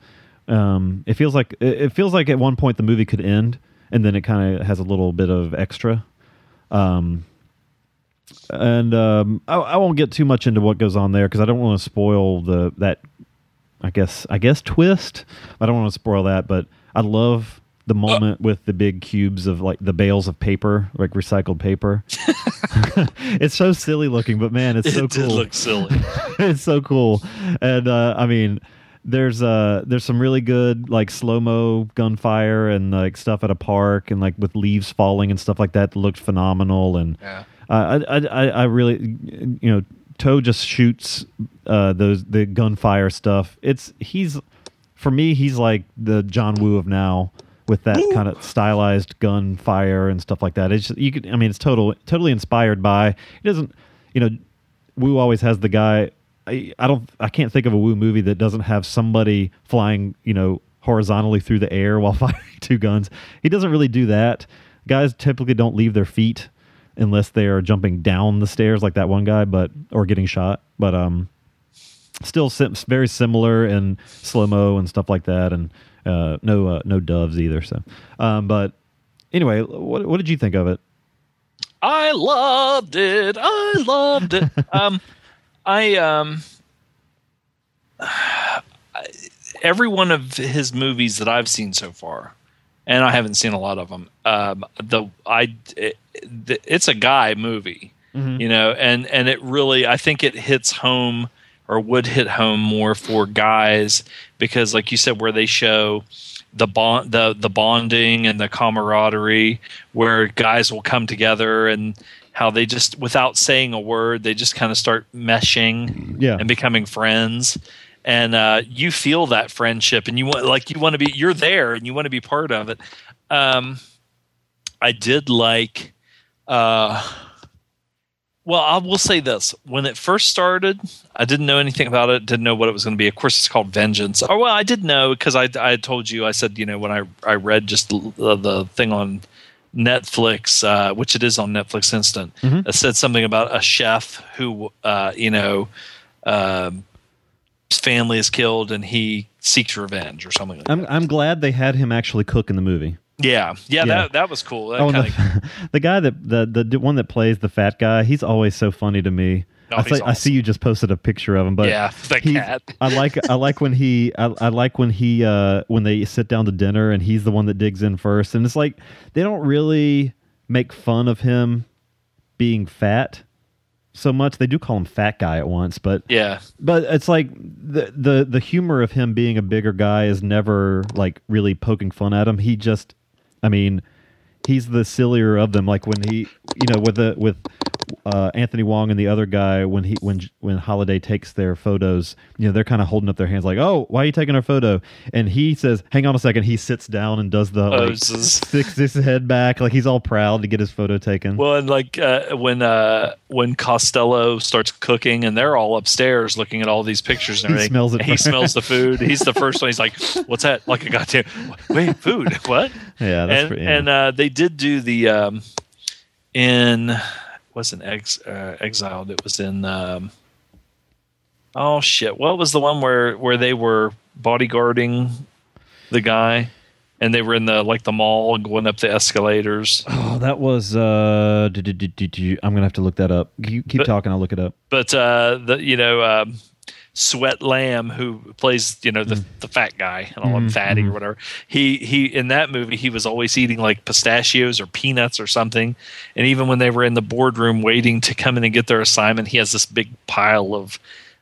Um it feels like it, feels like at one point the movie could end and then it kind of has a little bit of extra. Um and um I, I won't get too much into what goes on there because i don't want to spoil the that i guess i guess twist. I don't want to spoil that but i love the moment with the big cubes of like the bales of paper like recycled paper. It's so silly looking but man it's so it cool. did look silly. it's so cool. And uh i mean there's uh there's some really good like slow mo gunfire and like stuff at a park and like with leaves falling and stuff like that looked phenomenal. And Yeah. uh, I, I I I really you know To just shoots uh those the gunfire stuff. It's he's for me he's like the John Woo of now with that kind of stylized gunfire and stuff like that it's just, you could I mean it's total totally inspired by It doesn't you know Woo always has the guy. I, I don't. I can't think of a Woo movie that doesn't have somebody flying, you know, horizontally through the air while firing two guns. He doesn't really do that. Guys typically don't leave their feet unless they are jumping down the stairs like that one guy, but or getting shot. But um, still sim- very similar in slow mo and stuff like that, and uh, no uh, no doves either. So, um, but anyway, what what did you think of it? I loved it. I loved it. um, I um, I- every one of his movies that I've seen so far, and I haven't seen a lot of them. Um, the I it, it's a guy movie, Mhm. you know, and and it really I think it hits home or would hit home more for guys because, like you said, where they show the bond the the bonding and the camaraderie where guys will come together and how they just without saying a word they just kind of start meshing Yeah. and becoming friends and uh, you feel that friendship and you want like you want to be you're there and you want to be part of it um, i did like uh, well, I will say this: when it first started, I didn't know anything about it. Didn't know what it was going to be. Of course, it's called Vengeance. Oh well, I did know because I I told you. I said you know when I I read just the, the thing on Netflix, uh, which it is on Netflix Instant. Mhm. It said something about a chef who uh, you know um, his family is killed and he seeks revenge or something. like that. I'm I'm glad they had him actually cook in the movie. Yeah, yeah, Yeah. that that was cool. That Oh, the, the guy that the the one that plays the fat guy, he's always so funny to me. No, I, say, I see you just posted a picture of him, but Yeah, the he- cat. I like I like when he I, I like when he uh when they sit down to dinner and he's the one that digs in first, and it's like they don't really make fun of him being fat so much. They do call him fat guy at once, but Yeah. but it's like the the the humor of him being a bigger guy is never like really poking fun at him. He just, I mean, he's the sillier of them. Like when he, you know, with the with uh, Anthony Wong and the other guy when he when when Hallyday takes their photos, you know, they're kind of holding up their hands like, "Oh, why are you taking our photo?" And he says, "Hang on a second. He sits down and does the like, sticks his head back like he's all proud to get his photo taken. Well, and like uh, when uh, when Costello starts cooking, and they're all upstairs looking at all these pictures and He everything. smells it He smells the food. He's the first one. He's like, "What's that?" Like a goddamn wait, food? What? Yeah, that's and pretty- yeah. and uh, they did do the um, in wasn't ex uh, exiled. It was in um, oh shit. What was the one where where they were bodyguarding the guy? And they were in the like the mall and going up the escalators. Oh, that was. uh do- do- do- do- do- I'm gonna have to look that up. You keep But- talking. I'll look it up. but uh, the you know um, Suet Lam who plays you know the the fat guy and all him Mhm, fatty mhm. or whatever. He he in that movie he was always eating like pistachios or peanuts or something. And even when they were in the boardroom waiting to come in and get their assignment, he has this big pile of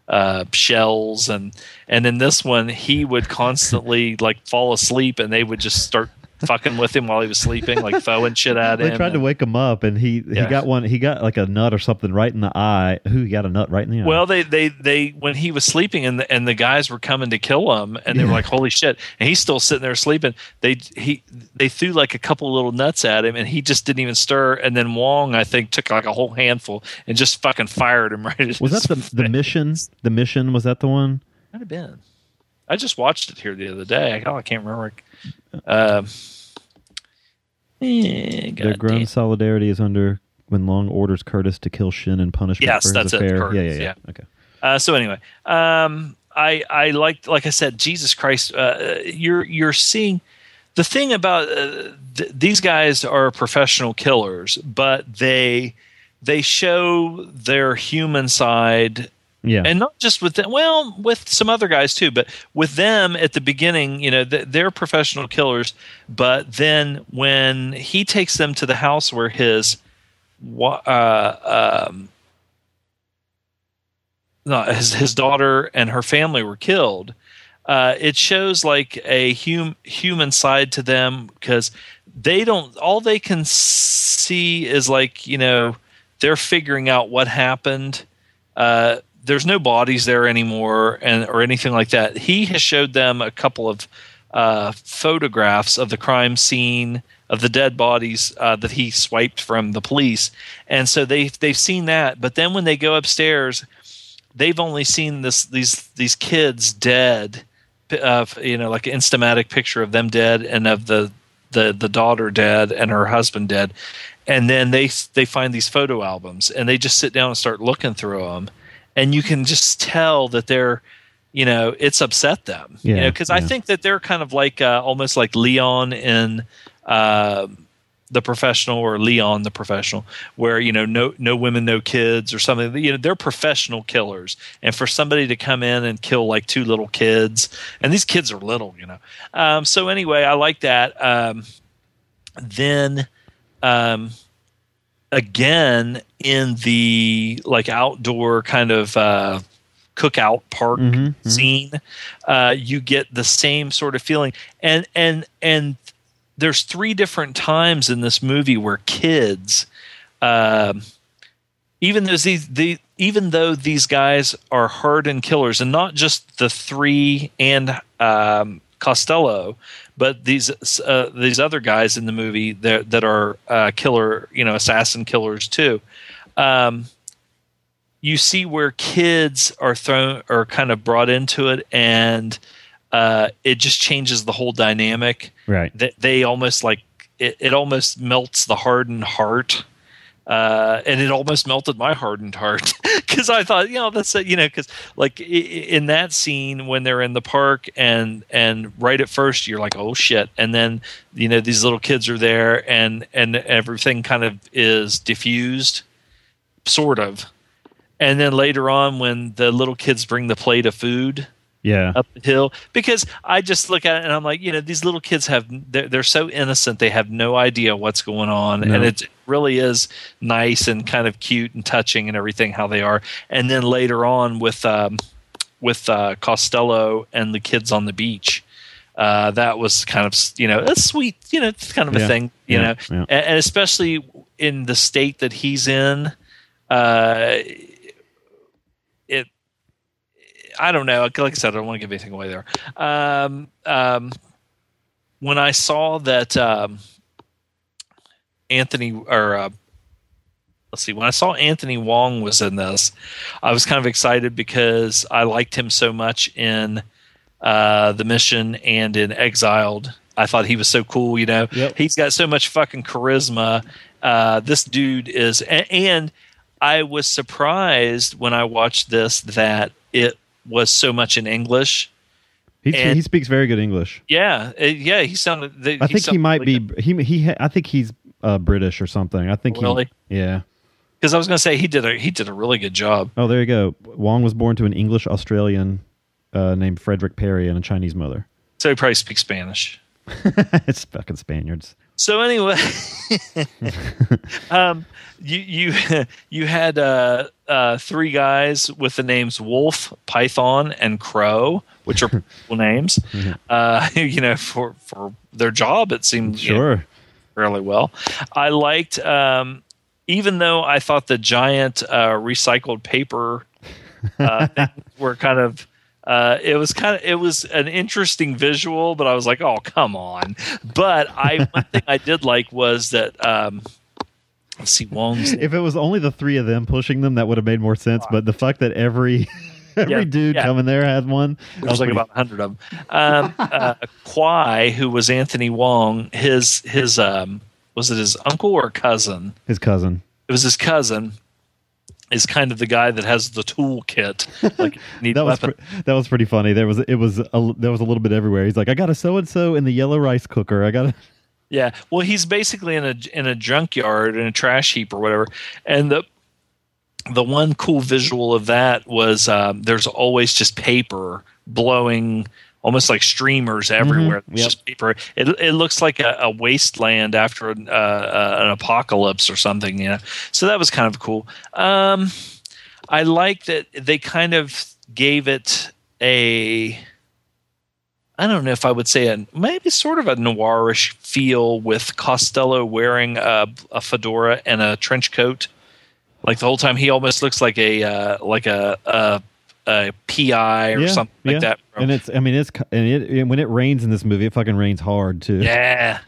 uh, shells and and in this one he would constantly like fall asleep and they would just start fucking with him while he was sleeping like throwing shit at him They tried to wake him up, and he he got one. He got like a nut or something right in the eye. Who he got a nut right in the eye? Well, they, they, they, when he was sleeping and the, and the guys were coming to kill him and they were like, holy shit. And he's still sitting there sleeping. They, he, they threw like a couple little nuts at him and he just didn't even stir. And then Wong, I think, took like a whole handful and just fucking fired him right was his that the the mission? The mission was that the one? Might have been. I just watched it here the other day. I, oh, I can't remember. Um, eh, Their grown damn. solidarity is under when Long orders Curtis to kill Shin and punish Yes, for his that's it, affair. Curtis, yeah, yeah, yeah, yeah. Okay. Uh, so anyway, um, I I like like I said, Jesus Christ, uh, you're you're seeing the thing about uh, th- these guys are professional killers, but they they show their human side. Yeah. And not just with them, well, with some other guys too, but with them at the beginning, you know, they're professional killers. But then when he takes them to the house where his uh, um, his his daughter and her family were killed. Uh, it shows like a hum, human side to them because they don't. All they can see is like you know they're figuring out what happened. Uh, there's no bodies there anymore, and or anything like that. He has showed them a couple of uh, photographs of the crime scene of the dead bodies uh, that he swiped from the police, and so they they've seen that. But then when they go upstairs, they've only seen this these these kids dead of you know like an instamatic picture of them dead and of the the the daughter dead and her husband dead and then they they find these photo albums and they just sit down and start looking through them and you can just tell that they're you know it's upset them you know because i think that they're kind of like uh, almost like leon in uh, the professional or Leon the professional, where you know no no women, no kids or something. You know they're professional killers, and for somebody to come in and kill like two little kids, and these kids are little, you know. Um, so anyway, I like that. Um, then um, again in the like outdoor kind of uh, cookout park Mhm, mhm. scene, uh, you get the same sort of feeling, and and and there's three different times in this movie where kids, um, even though these the even though these guys are hardened killers, and not just the three and um, Costello, but these uh, these other guys in the movie that that are uh, killer, you know, assassin killers too. Um, you see where kids are thrown are kind of brought into it, and uh, it just changes the whole dynamic Right. they, they almost like it, it almost melts the hardened heart uh, and it almost melted my hardened heart because I thought, you know, that's a, you know, because like i- in that scene when they're in the park and and right at first you're like, oh shit, and then you know these little kids are there and and everything kind of is diffused, sort of, and then later on when the little kids bring the plate of food Yeah. up the hill because I just look at it and I'm like, you know, these little kids have they're, they're so innocent they have no idea what's going on, No. and it really is nice and kind of cute and touching and everything how they are. And then later on with um, with uh, Costello and the kids on the beach. Uh, that was kind of you know a sweet you know kind of a Yeah. thing you Yeah. know Yeah. and, and especially in the state that he's in uh, it I don't know. Like I said, I don't want to give anything away there. Um, um, when I saw that um, Anthony or uh, let's see, when I saw Anthony Wong was in this, I was kind of excited because I liked him so much in uh, the mission and in Exiled. I thought he was so cool. You know, Yep. he's got so much fucking charisma. Uh, this dude is, a- and I was surprised when I watched this that it was so much in English. He and- he speaks very good English. Yeah, yeah, he sounded. I think he might really be he he I think he's uh, British or something. I think Really? he Yeah. because I was going to say he did a he did a really good job. Oh, there you go. Wong was born to an English Australian uh, named Frederick Perry and a Chinese mother. So he probably speaks Spanish. it's fucking Spaniards. So anyway, um, you you you had uh, uh, three guys with the names Wolf, Python, and Crow, which are cool names. Uh, you know, for for their job, it seemed you know, Sure. Fairly well. I liked, um, even though I thought the giant uh, recycled paper uh, were kind of. Uh, it was kind of it was an interesting visual, but I was like, "Oh, come on!" But I one thing I did like was that um, let's see, Wong's If it was only the three of them pushing them, that would have made more sense. But the fact that every every Yeah, dude yeah. coming there had one, There was like about hundred of them. Um, uh, Kwai, who was Anthony Wong, his his um, was it his uncle or cousin? his cousin. It was his cousin. Is kind of the guy that has the toolkit. Like That was pre- that was pretty funny. There was it was a, there was a little bit everywhere. He's like, I got a so and so in the yellow rice cooker. I got a Yeah. Well, he's basically in a in a junkyard in a trash heap or whatever. And the the one cool visual of that was um, there's always just paper blowing almost like streamers everywhere. It's Yep. just paper. It it looks like a, a wasteland after an, uh, uh, an apocalypse or something. You know. So that was kind of cool. Um, I like that they kind of gave it a I don't know if I would say a maybe sort of a noirish feel with Costello wearing a, a fedora and a trench coat. Like the whole time, he almost looks like a uh, like a, a a PI or something like that. And it's I mean it's and it when it rains in this movie, it fucking rains hard too. Yeah.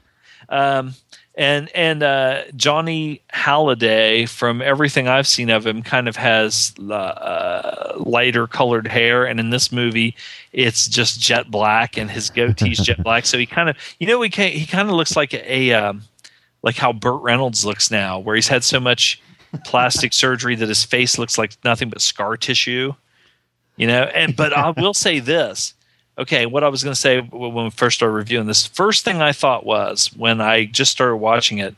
Um, and and uh, Johnny Hallyday, from everything I've seen of him, kind of has uh, uh, lighter colored hair, and in this movie, it's just jet black, and his goatee's jet black. So he kind of, you know, he he kind of looks like a, a um, like how Burt Reynolds looks now, where he's had so much plastic surgery that his face looks like nothing but scar tissue. You know, and but I will say this. Okay, what I was going to say when we first started reviewing this, first thing I thought was when I just started watching it,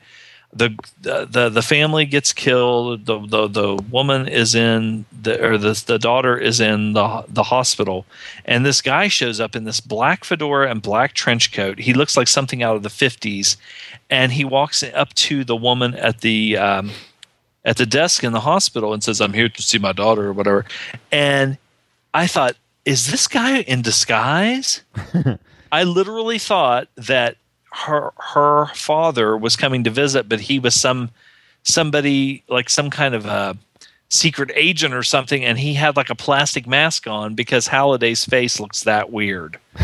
the the the, family gets killed. The, the the woman is in the or the the daughter is in the the hospital, and this guy shows up in this black fedora and black trench coat. He looks like something out of the fifties, and he walks up to the woman at the um, at the desk in the hospital and says, "I'm here to see my daughter" or whatever. And I thought, is this guy in disguise? I literally thought that her her father was coming to visit, but he was some somebody like some kind of a secret agent or something, and he had like a plastic mask on because Hallyday's face looks that weird.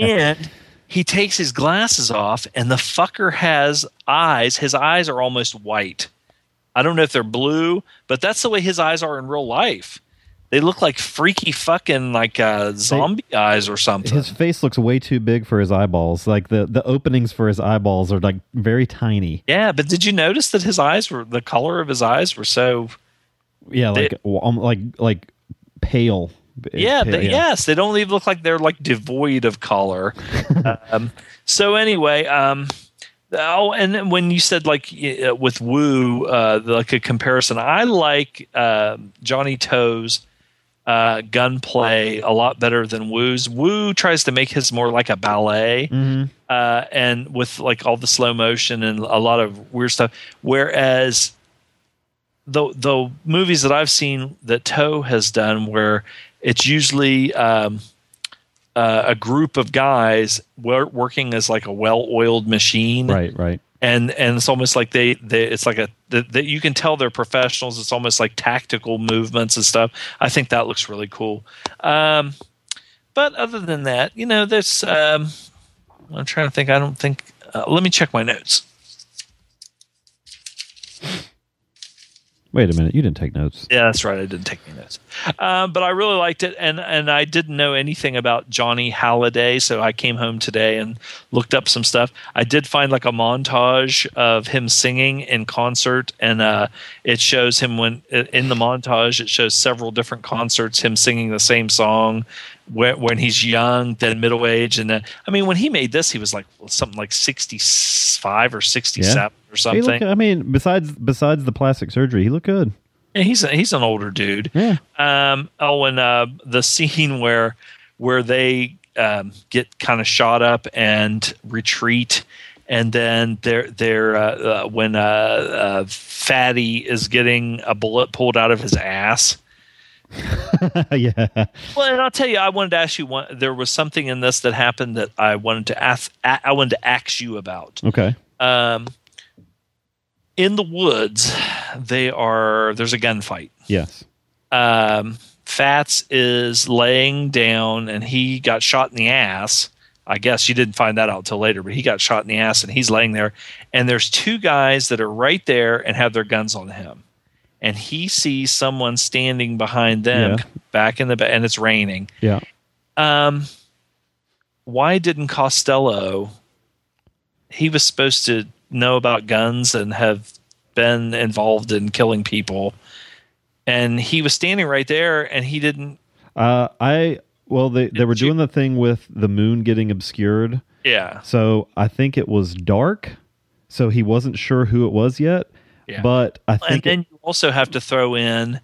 And he takes his glasses off, and the fucker has eyes. His eyes are almost white. I don't know if they're blue, but that's the way his eyes are in real life. They look like freaky fucking like uh, zombie eyes or something. His face looks way too big for his eyeballs. Like the the openings for his eyeballs are like very tiny. Yeah, but did you notice that his eyes were the color of his eyes were so? Yeah, like um, like like pale. Yeah, Pale, they, yes, they don't even look like they're like devoid of color. um, so anyway, um, Oh, and when you said like uh, with Woo, uh, like a comparison, I like uh, Johnnie To's uh, gunplay a lot better than Woo's. Woo tries to make his more like a ballet, uh, and with like all the slow motion and a lot of weird stuff. Whereas the the movies that I've seen that To has done, where it's usually um, uh, a group of guys wor- working as like a well-oiled machine, Right, right. and and it's almost like they, they it's like a that that you can tell they're professionals. It's almost like tactical movements and stuff. I think that looks really cool. Um, but other than that, you know, there's um, I'm trying to think. I don't think. Uh, let me check my notes. Wait a minute, you didn't take notes. Yeah, that's right. I didn't take any notes, um, but I really liked it, and and I didn't know anything about Johnny Hallyday, so I came home today and looked up some stuff. I did find like a montage of him singing in concert, and uh, it shows him when in the montage it shows several different concerts, him singing the same song when, when he's young, then middle age, and then I mean when he made this, he was like something like sixty five or sixty seven or something. look- I mean, besides besides the plastic surgery, he looked good. Yeah, he's a, he's an older dude. Yeah. Um. Oh, and uh, the scene where where they um, get kind of shot up and retreat, and then they're they're uh, uh, when uh, uh, Fatty is getting a bullet pulled out of his ass. yeah. Well, and I'll tell you, I wanted to ask you one. There was something in this that happened that I wanted to ask. I wanted to ask you about. Okay. Um, in the woods, they are. There's a gunfight. Yes. um, Fats is laying down and he got shot in the ass. I guess you didn't find that out till later, but he got shot in the ass and he's laying there. And there's two guys that are right there and have their guns on him. And he sees someone standing behind them Yeah. back in the and it's raining. Yeah. Um, why didn't Costello? He was supposed to know about guns and have been involved in killing people, and he was standing right there, and he didn't. Uh, I well, they they were doing the thing with the moon getting obscured. Yeah, So I think it was dark. So he wasn't sure who it was yet. Yeah. But I and think then you also have to throw in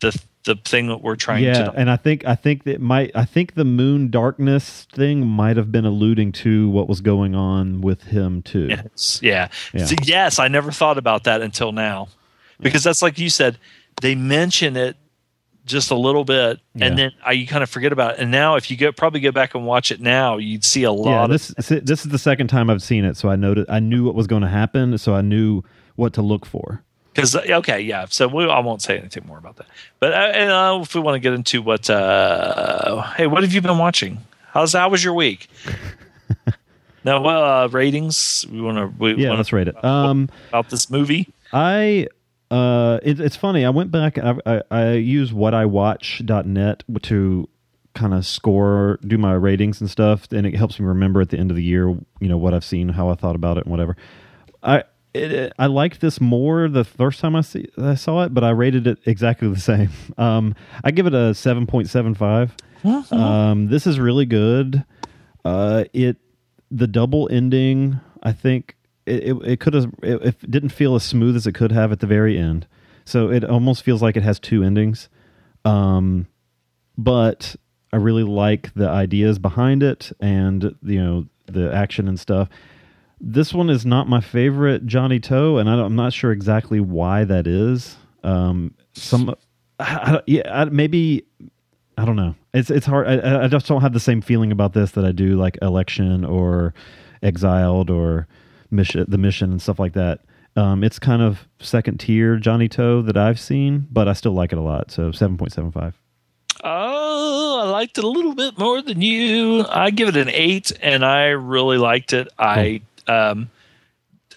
the the thing that we're trying yeah, to. and I think I think that might I think the moon darkness thing might have been alluding to what was going on with him too. Yes. Yeah. Yeah. So, yes, I never thought about that until now. Because that's like you said, they mention it just a little bit and then uh, you kind of forget about it. And now if you go probably go back and watch it now, you'd see a lot Yeah, of this this is the second time I've seen it, so I noted I knew what was going to happen, so I knew what to look for. because okay, yeah. So we, I won't say anything more about that. But uh, and, uh, if we want to get into what, uh, hey, what have you been watching? How's how was your week? now, well, uh, ratings. We want to. We Yeah, wanna let's rate it. Um, about this movie. I uh, it, it's funny. I went back. I, I, I use whatiwatch.net to kind of score, do my ratings and stuff, and it helps me remember at the end of the year, you know, what I've seen, how I thought about it, and whatever. I it, I liked this more the first time I see I saw it, but I rated it exactly the same. Um, I give it a seven point seven five. Um, this is really good. Uh, it the double ending. I think it it, it could have it, it didn't feel as smooth as it could have at the very end. So it almost feels like it has two endings. Um, but I really like the ideas behind it and you know the action and stuff. This one is not my favorite Johnnie To, and I don't, I'm not sure exactly why that is. Um, some, I, I- yeah, I, maybe I don't know. It's it's hard. I, I just don't have the same feeling about this that I do like Election or Exiled or Mission, the Mission and stuff like that. Um, it's kind of second tier Johnnie To that I've seen, but I still like it a lot. So seven point seven five. Oh, I liked it a little bit more than you. I give it an eight, and I really liked it. I um,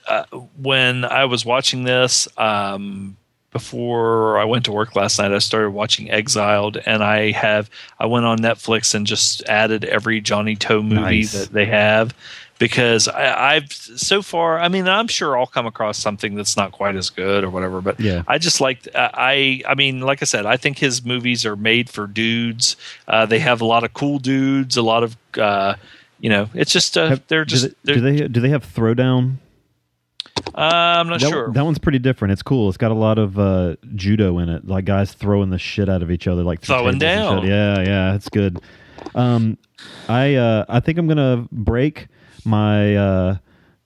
uh, when I was watching this um, before I went to work last night, I started watching Exiled, and I have I went on Netflix and just added every Johnnie To movie Nice. that they have because I, I've so far. I mean, I'm sure I'll come across something that's not quite as good or whatever, but Yeah. I just like I I mean, like I said, I think his movies are made for dudes. Uh, they have a lot of cool dudes, a lot of uh, you know, it's just uh, they're do just they, do they do they have Throwdown Uh, I'm not that, sure. That one's pretty different. It's cool. It's got a lot of uh, judo in it, like guys throwing the shit out of each other, like Throwing down. Yeah, yeah, it's good. Um, I uh, I think I'm gonna break my uh,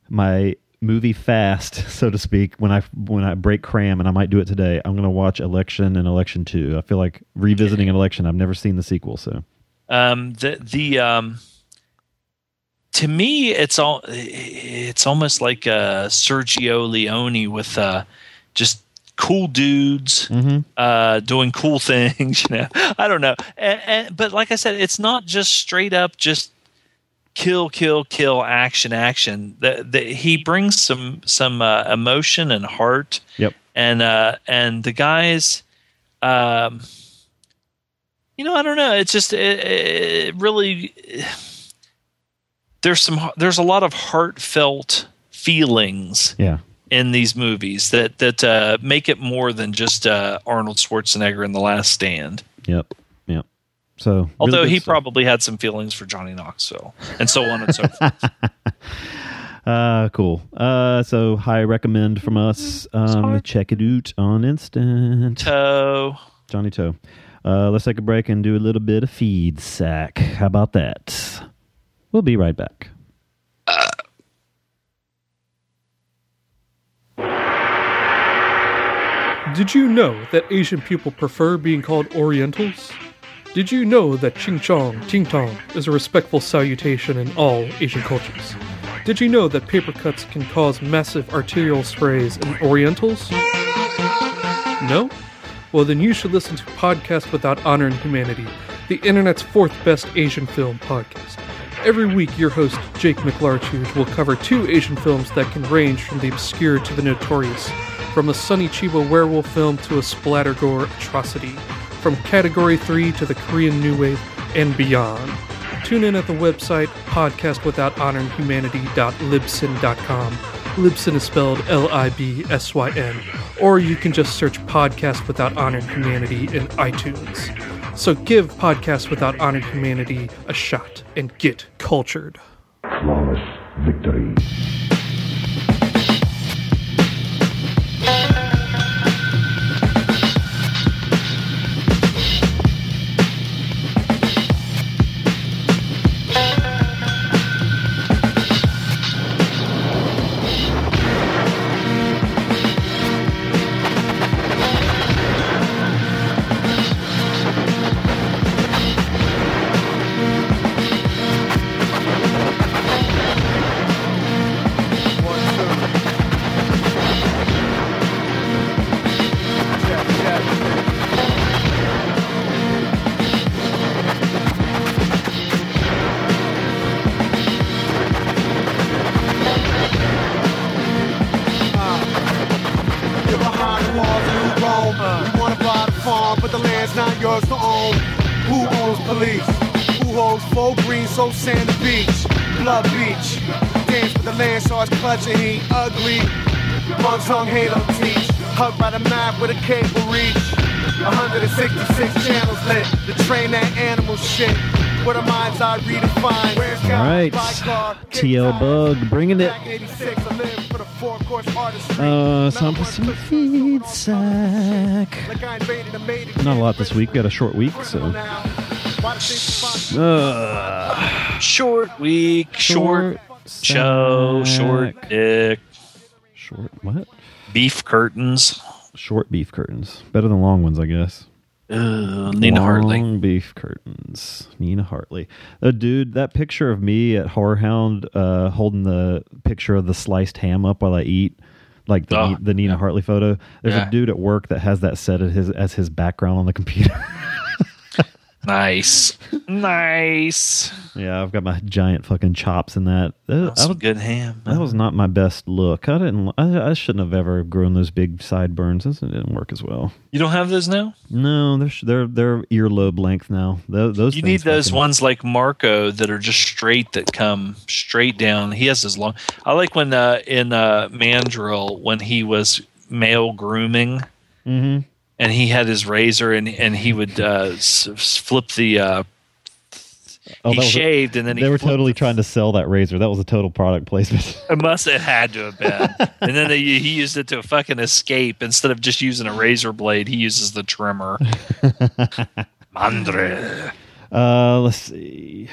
my movie fast, so to speak. When I when I break cram, and I might do it today. I'm gonna watch Election and Election Two. I feel like revisiting an Election. I've never seen the sequel, so Um, the the um, to me, it's all it's almost like uh, Sergio Leone with uh, just cool dudes uh, doing cool things. You know, I don't know, and, and, but like I said, it's not just straight up just kill, kill, kill, action, action. The, the, he brings some some uh, emotion and heart. Yep. And uh, and the guys, um, you know, I don't know. It's just it, it really. There's some. There's a lot of heartfelt feelings yeah. in these movies that that uh, make it more than just uh, Arnold Schwarzenegger in The Last Stand. Yep. Yep. So really Although he stuff. probably had some feelings for Johnny Knoxville, and so on and so forth. Uh, cool. Uh, so high recommend from us. Um, check it out on instant. To. Johnnie To. Uh, let's take a break and do a little bit of feed sack. How about that? We'll be right back. Did you know that Asian people prefer being called Orientals? Did you know that Ching Chong, Ting Tong is a respectful salutation in all Asian cultures? Did you know that paper cuts can cause massive arterial sprays in Orientals? No? Well, then you should listen to Podcast Without Honor and Humanity, the internet's fourth best Asian film podcast. Every week, your host, Jake McLarchuge, will cover two Asian films that can range from the obscure to the notorious, from a Sonny Chiba werewolf film to a splattergore atrocity, from Category 3 to the Korean New Wave, and beyond. Tune in at the website podcastwithouthonorandhumanity.libsyn.com. Libsyn is spelled L I B S Y N, or you can just search Podcast Without Honor and Humanity in iTunes. So give Podcast Without Honor Humanity a shot and get cultured. Flawless victory. TL Bug bringing it. 86, I live for the four course artistry. Uh, some feed sack. Not a lot this week. Got a short week, so. Uh, short week, short, show, short dick, short what? Beef curtains. Short beef curtains. Better than long ones, I guess. Ugh, Nina Hartley. Long beef curtains. Nina Hartley. Uh, dude, that picture of me at Whorehound uh, holding the picture of the sliced ham up while I eat, like the, Oh, the Nina Hartley photo. There's Yeah. a dude at work that has that set as his, as his background on the computer. Nice, nice. yeah, I've got my giant fucking chops in that. That, That's I was- good ham. that was not my best look. I didn't. I, I shouldn't have ever grown those big sideburns. This didn't work as well. You don't have those now. No, they're they're they're earlobe length now. Tho- Those You need those fucking- ones like Marco that are just straight that come straight down. He has his long. I like when uh, in uh, Mandrill when he was male grooming Mhm. And he had his razor and and he would uh, s- flip the uh, Oh, he was a- shaved and then he they were totally trying to sell that razor. That was a total product placement. It must have had to have been. and then they, he used it to fucking escape. Instead of just using a razor blade, he uses the trimmer. Mandre. Uh, let's see.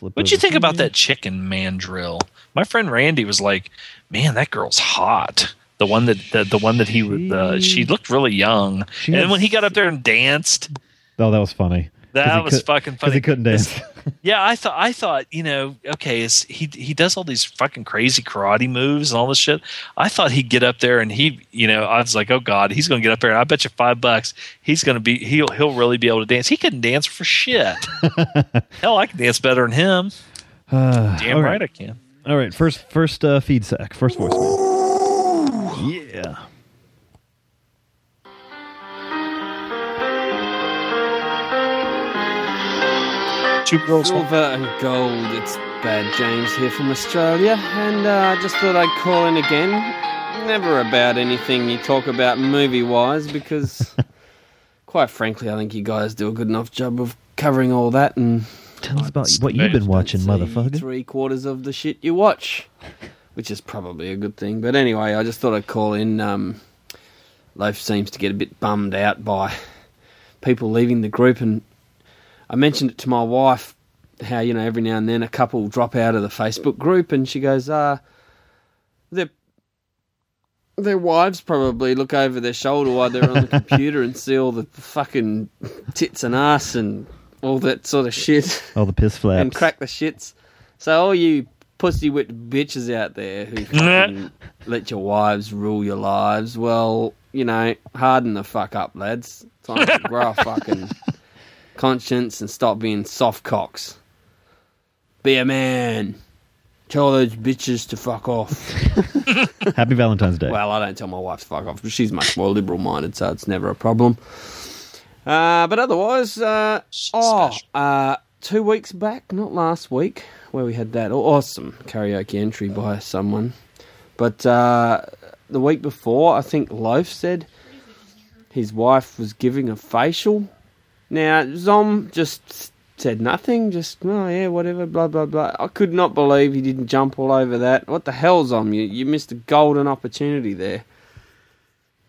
Let's What'd you think about that chicken mandrill? My friend Randy was like, "Man, that girl's hot." The one that the, the one that he would uh, she looked really young. And when he got up there and danced, Oh, that was funny. that was could- fucking funny. he couldn't dance. Yeah, I thought I thought you know okay, he he does all these fucking crazy karate moves and all this shit. I thought he'd get up there and he you know I was like oh god he's going to get up there and I bet you five bucks he's going to be he'll he'll really be able to dance. He couldn't dance for shit. Hell, I can dance better than him. Uh, Damn all right I can. All right, first first uh, feed sack, first voicemail. Yeah. Two girls. Silver and gold. It's Bad James here from Australia, and uh, I just thought I'd call in again. Never about anything you talk about movie wise, because quite frankly, I think you guys do a good enough job of covering all that and Tell us about what you've been watching, motherfucker. three quarters of the shit you watch, which is probably a good thing. But anyway, I just thought I'd call in. Um, Loaf seems to get a bit bummed out by people leaving the group, and I mentioned it to my wife how you know every now and then a couple drop out of the Facebook group, and she goes, "Uh, their their wives probably look over their shoulder while they're on the computer and see all the fucking tits and ass and all that sort of shit." All the piss flaps. and crack the shits. So all you pussy whipped bitches out there who fucking let your wives rule your lives, well, you know, harden the fuck up, lads. Time to grow a fucking conscience and stop being soft cocks. Be a man. Tell those bitches to fuck off. Happy Valentine's Day. Well, I don't tell my wife to fuck off, but she's much more liberal minded, so it's never a problem. Uh, but otherwise, uh, oh, uh, two weeks back, not last week, where we had that awesome karaoke entry by someone, but uh, the week before, I think Loaf said his wife was giving a facial. Now, Zom just said nothing, just, oh yeah, whatever, blah, blah, blah. I could not believe he didn't jump all over that. What the hell, Zom? You, you missed a golden opportunity there.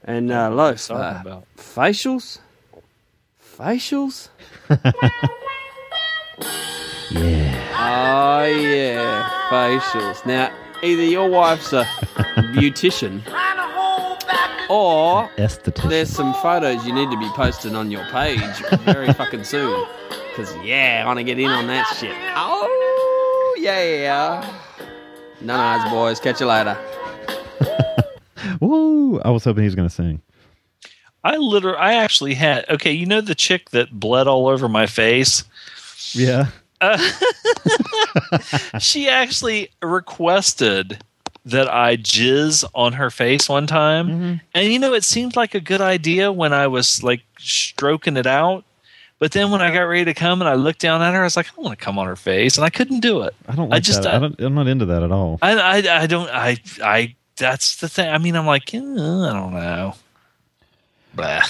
And uh, Loaf, talking uh, about? facials? Facials? Yeah. Oh, yeah, facials. Now, either your wife's a beautician or Esthetician. there's some photos you need to be posting on your page very fucking soon. Because, yeah, I want to get in on that shit. Oh, yeah. No, no, boys. Catch you later. Woo! I was hoping he was going to sing. I literally, I actually had. Okay, you know the chick that bled all over my face. Yeah. Uh, she actually requested that I jizz on her face one time, and you know it seemed like a good idea when I was like stroking it out. But then when I got ready to come and I looked down at her, I was like, I don't want to come on her face, and I couldn't do it. I don't like I just, that. I don't, I'm not into that at all. I, I, I don't, I, I. That's the thing. I mean, I'm like, eh, I don't know. Blah.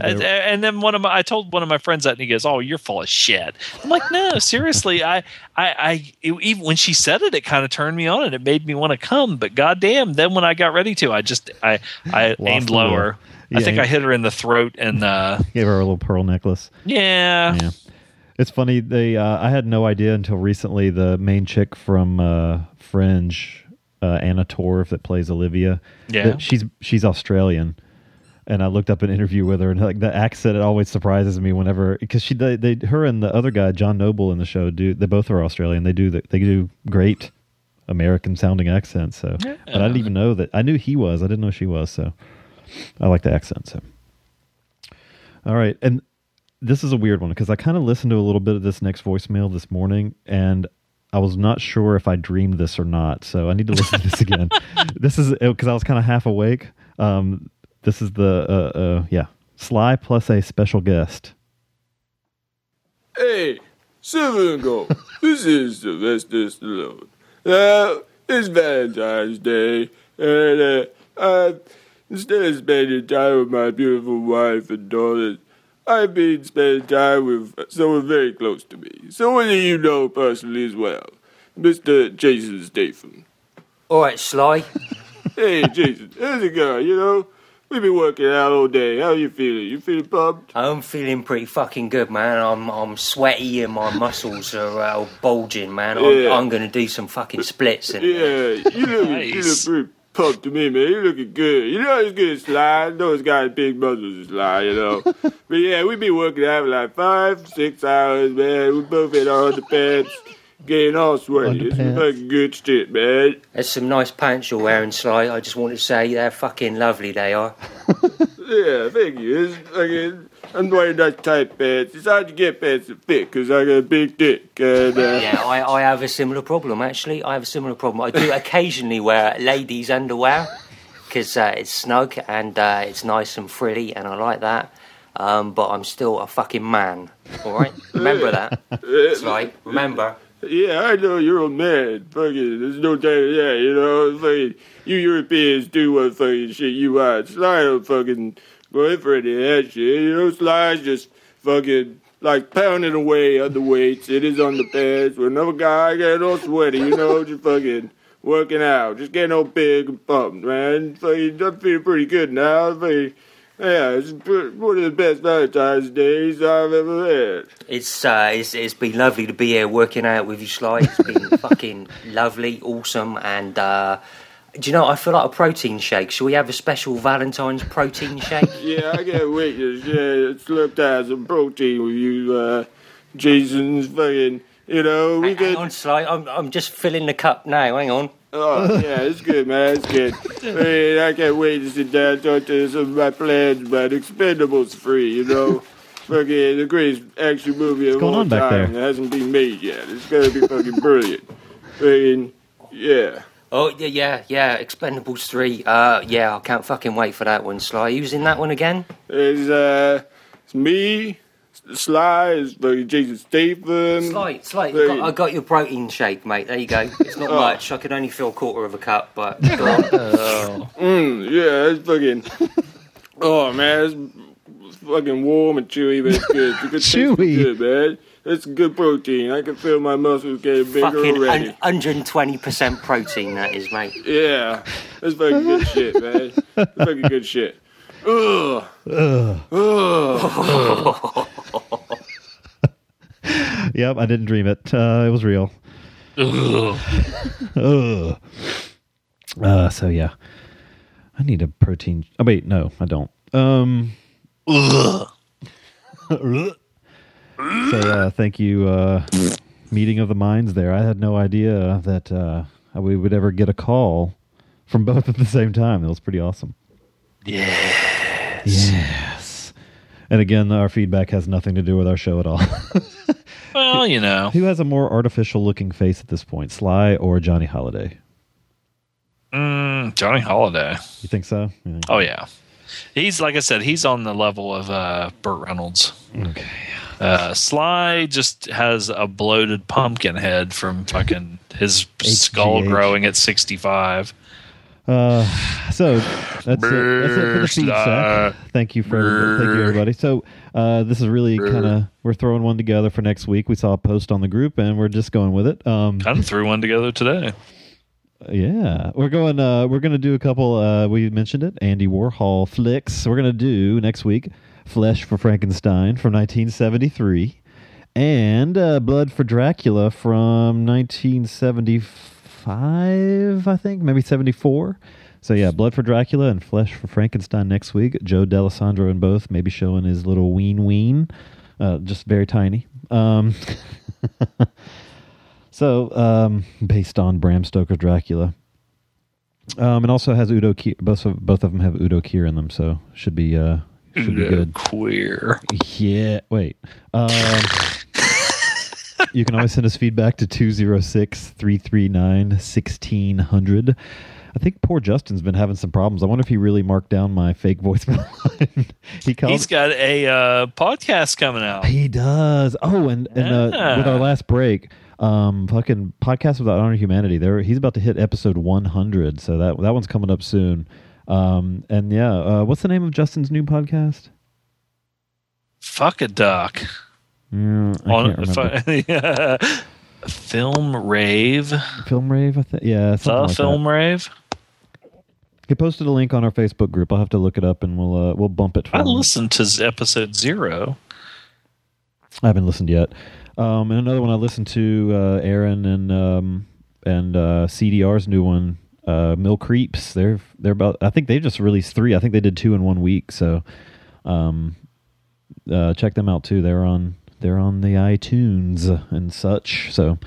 And, and then one of my, I told one of my friends that, and he goes, "Oh, you're full of shit." I'm like, "No, seriously. I, I, I it, even when she said it, it kind of turned me on, and it made me want to come. But goddamn, then when I got ready to, I just, I, I aimed lower. I think I hit her in the throat, and uh, Gave her a little pearl necklace. yeah, Yeah. It's funny. They uh, I had no idea until recently. The main chick from uh, Fringe, uh, Anna Torv, that plays Olivia. Yeah. she's she's Australian, and I looked up an interview with her, and like the accent, it always surprises me whenever because she they, they her and the other guy John Noble in the show do they both are Australian. They do the, they do great American sounding accents. So, but I didn't even know that. I knew he was. I didn't know she was. So, I like the accent. So, all right, and this is a weird one because I kind of listened to a little bit of this next voicemail this morning, and I was not sure if I dreamed this or not. So I need to listen to this again. This is because I was kind of half awake. Um, this is the uh, uh, yeah Sly plus a special guest. Hey, Silver and Gold, this is Sylvester Stallone. Now, it's Valentine's Day, and uh, uh, instead of spending time with my beautiful wife and daughters, I've been spending time with someone very close to me, someone that you know personally as well, Mr. Jason Statham. All right, Sly. Hey, Jason, how's it going? You know, we've been working out all day. How you feeling? You feeling pumped? I'm feeling pretty fucking good, man. I'm I'm sweaty and my muscles are uh, bulging, man. I'm, Yeah. I'm gonna do some fucking splits. And, Yeah, you look, you look pretty pumped to me, man. You looking good. You know he's good at Sly. I know he's got big muscles as Sly, you know. but yeah, we been working out for like five, six hours, man. We both in our underpants, getting all sweaty. It's Underpants. fucking good shit, man. There's some nice pants you're wearing, Sly. I just want to say they're fucking lovely. They are. Yeah, thank you. It's fucking, I'm wearing that tight pants. It's hard to get pants that fit because I got a big dick. And, uh, Yeah, I, I have a similar problem actually. I have a similar problem. I do occasionally wear ladies' underwear because uh, it's snug and uh, it's nice and frilly, and I like that. Um, but I'm still a fucking man. All right, remember that. It's like remember. Yeah, I know you're a man. Fucking, there's no doubt of that, you know. Fucking, you Europeans do what fucking shit you want. Sly don't fucking go for any of that shit. You know, Sly's just fucking like pounding away on the weights in his underpants with another guy getting all sweaty, you know, just fucking working out, just getting all big and pumped, man. Fucking, I'm feeling pretty good now. Fucking, yeah, it's one of the best Valentine's days I've ever had. It's uh, it's it's been lovely to be here working out with you, Sly. It's been fucking lovely, awesome, and uh, do you know? I feel like a protein shake. Shall we have a special Valentine's protein shake? Yeah, I can't wait to yeah, slurp down some protein with you, uh, Jason's fucking, you know, we Hang get. on, Sly. I'm I'm just filling the cup now. Hang on. Oh, yeah, it's good, man, it's good. Man, I can't wait to sit down and talk to some of my plans about Expendables 3, you know? fucking the greatest action movie of going all on back time there? that hasn't been made yet. It's gonna be fucking brilliant. Fucking, yeah. Oh yeah, yeah, yeah. Expendables three. Uh, yeah, I can't fucking wait for that one, Sly. Who's in that one again? It's, uh, it's me, Sly, it's fucking Jason Statham. Sly, Sly. I got, I got your protein shake, mate. There you go. It's not Oh. much. I could only fill a quarter of a cup, but go on. Mm, yeah, it's fucking. oh man, it's fucking warm and chewy, but it's good. It's good Chewy. good, man. It's good protein. I can feel my muscles getting bigger fucking already. hundred and twenty percent protein. That is, mate. yeah, it's fucking good shit, man. It's fucking good shit. Ugh. Ugh. Ugh. Yep, I didn't dream it. Uh, it was real. Ugh. Ugh. Uh, so yeah, I need a protein. Oh wait, no, I don't. Um. Ugh. so uh, thank you, uh, meeting of the minds. There, I had no idea that uh, we would ever get a call from both at the same time. That was pretty awesome. Yes. Yes. And again, our feedback has nothing to do with our show at all. Well, you know. Who has a more artificial looking face at this point, Sly or Johnny Hallyday? Mm, Johnny Hallyday. You think so? Think- Oh yeah, he's like I said, he's on the level of uh, Burt Reynolds. Okay. Uh, Sly just has a bloated pumpkin head from fucking his skull growing at sixty five. Uh, so that's it. That's it for the feed set. Thank you for everybody. thank you everybody. So uh, this is really kind of we're throwing one together for next week. We saw a post on the group and we're just going with it. Um, Kind of threw one together today. yeah, we're going. Uh, we're going to do a couple. Uh, we mentioned it. Andy Warhol flicks. We're going to do next week. Flesh for Frankenstein from 1973, and uh, Blood for Dracula from 1975. I think maybe 74. So yeah, Blood for Dracula and Flesh for Frankenstein next week. Joe Dallesandro in both, maybe showing his little ween ween, uh, just very tiny. Um, so um, based on Bram Stoker's Dracula. Um, and also has Udo Kier. Both of both of them have Udo Kier in them, so should be uh should be good. Queer. Yeah. Wait. Um, you can always send us feedback to 206 339 1600. I think poor Justin's been having some problems. I wonder if he really marked down my fake voicemail. he called. He's got a uh, podcast coming out. He does. Oh, and and uh, with our last break, um, fucking podcast without honor humanity. There, he's about to hit episode one hundred. So that that one's coming up soon. Um, and yeah, uh, what's the name of Justin's new podcast? Fuck a duck. Yeah, I On can't remember. yeah. Film rave. Film rave. I think. Yeah, The like that. film rave. He posted a link on our Facebook group. I'll have to look it up and we'll uh, we'll bump it. For I him. listened to episode zero. I haven't listened yet. Um, and another one I listened to uh, Aaron and um, and uh, CDR's new one, uh, Mill Creeps. They're they're about. I think they just released three. I think they did two in one week. So, um, uh, check them out too. They're on they're on the iTunes and such. So.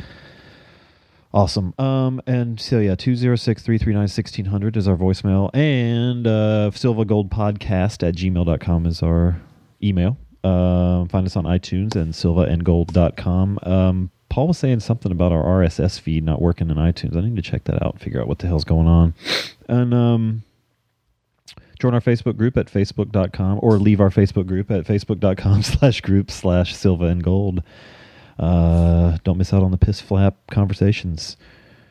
Awesome. Um, and so yeah, 206-339-1600 is our voicemail. And uh Silva Gold Podcast at gmail.com is our email. Um, find us on iTunes and silvaandgold.com. Um, Paul was saying something about our RSS feed not working in iTunes. I need to check that out and figure out what the hell's going on. And um, join our Facebook group at facebook.com or leave our Facebook group at facebook.com slash group slash silva and gold. Uh, don't miss out on the piss flap conversations.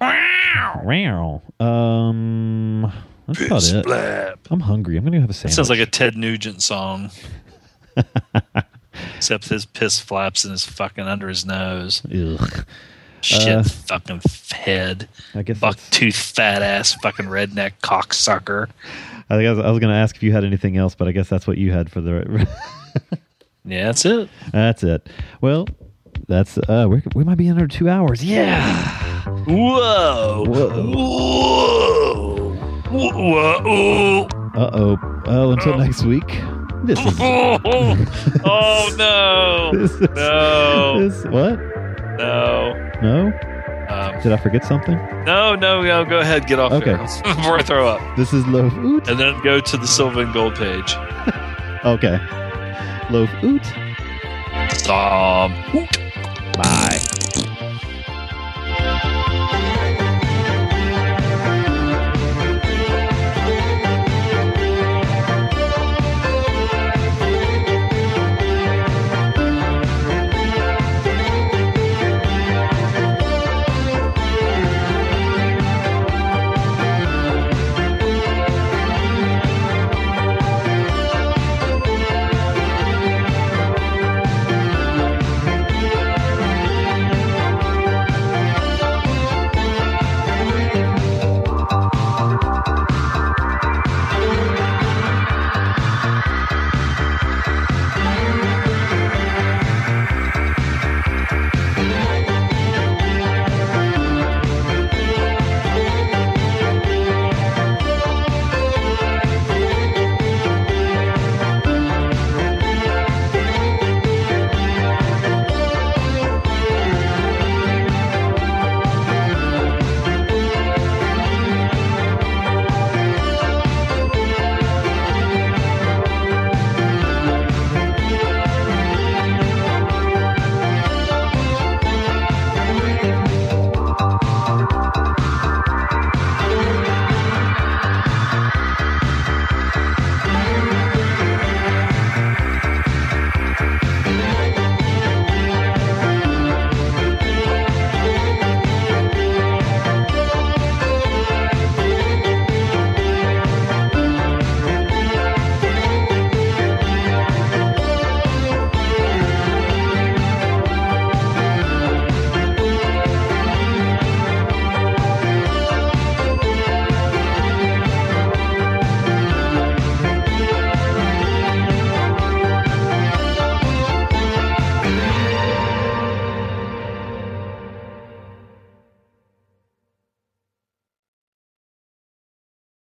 Wow. Um, that's about Piss it. flap. I'm hungry. I'm gonna have a That sandwich. sounds like a Ted Nugent song. Except his piss flaps in his fucking under his nose. Ugh. Shit Uh, fucking head. I guess buck tooth fat ass fucking redneck cocksucker. I think I was, was gonna ask if you had anything else, but I guess that's what you had for the. Yeah, that's it. that's it. Well, that's uh, we we might be under two hours. Yeah. Whoa. Whoa. Whoa. Uh oh. Well, until next week. This is. Oh, oh no. This is- no. this- what? No. No. Um, Did I forget something? No, no, no. Go ahead, get off okay. before I throw up. This is loaf oot, and then go to the silver and gold page. okay, loaf oot. Um, oot. Bye.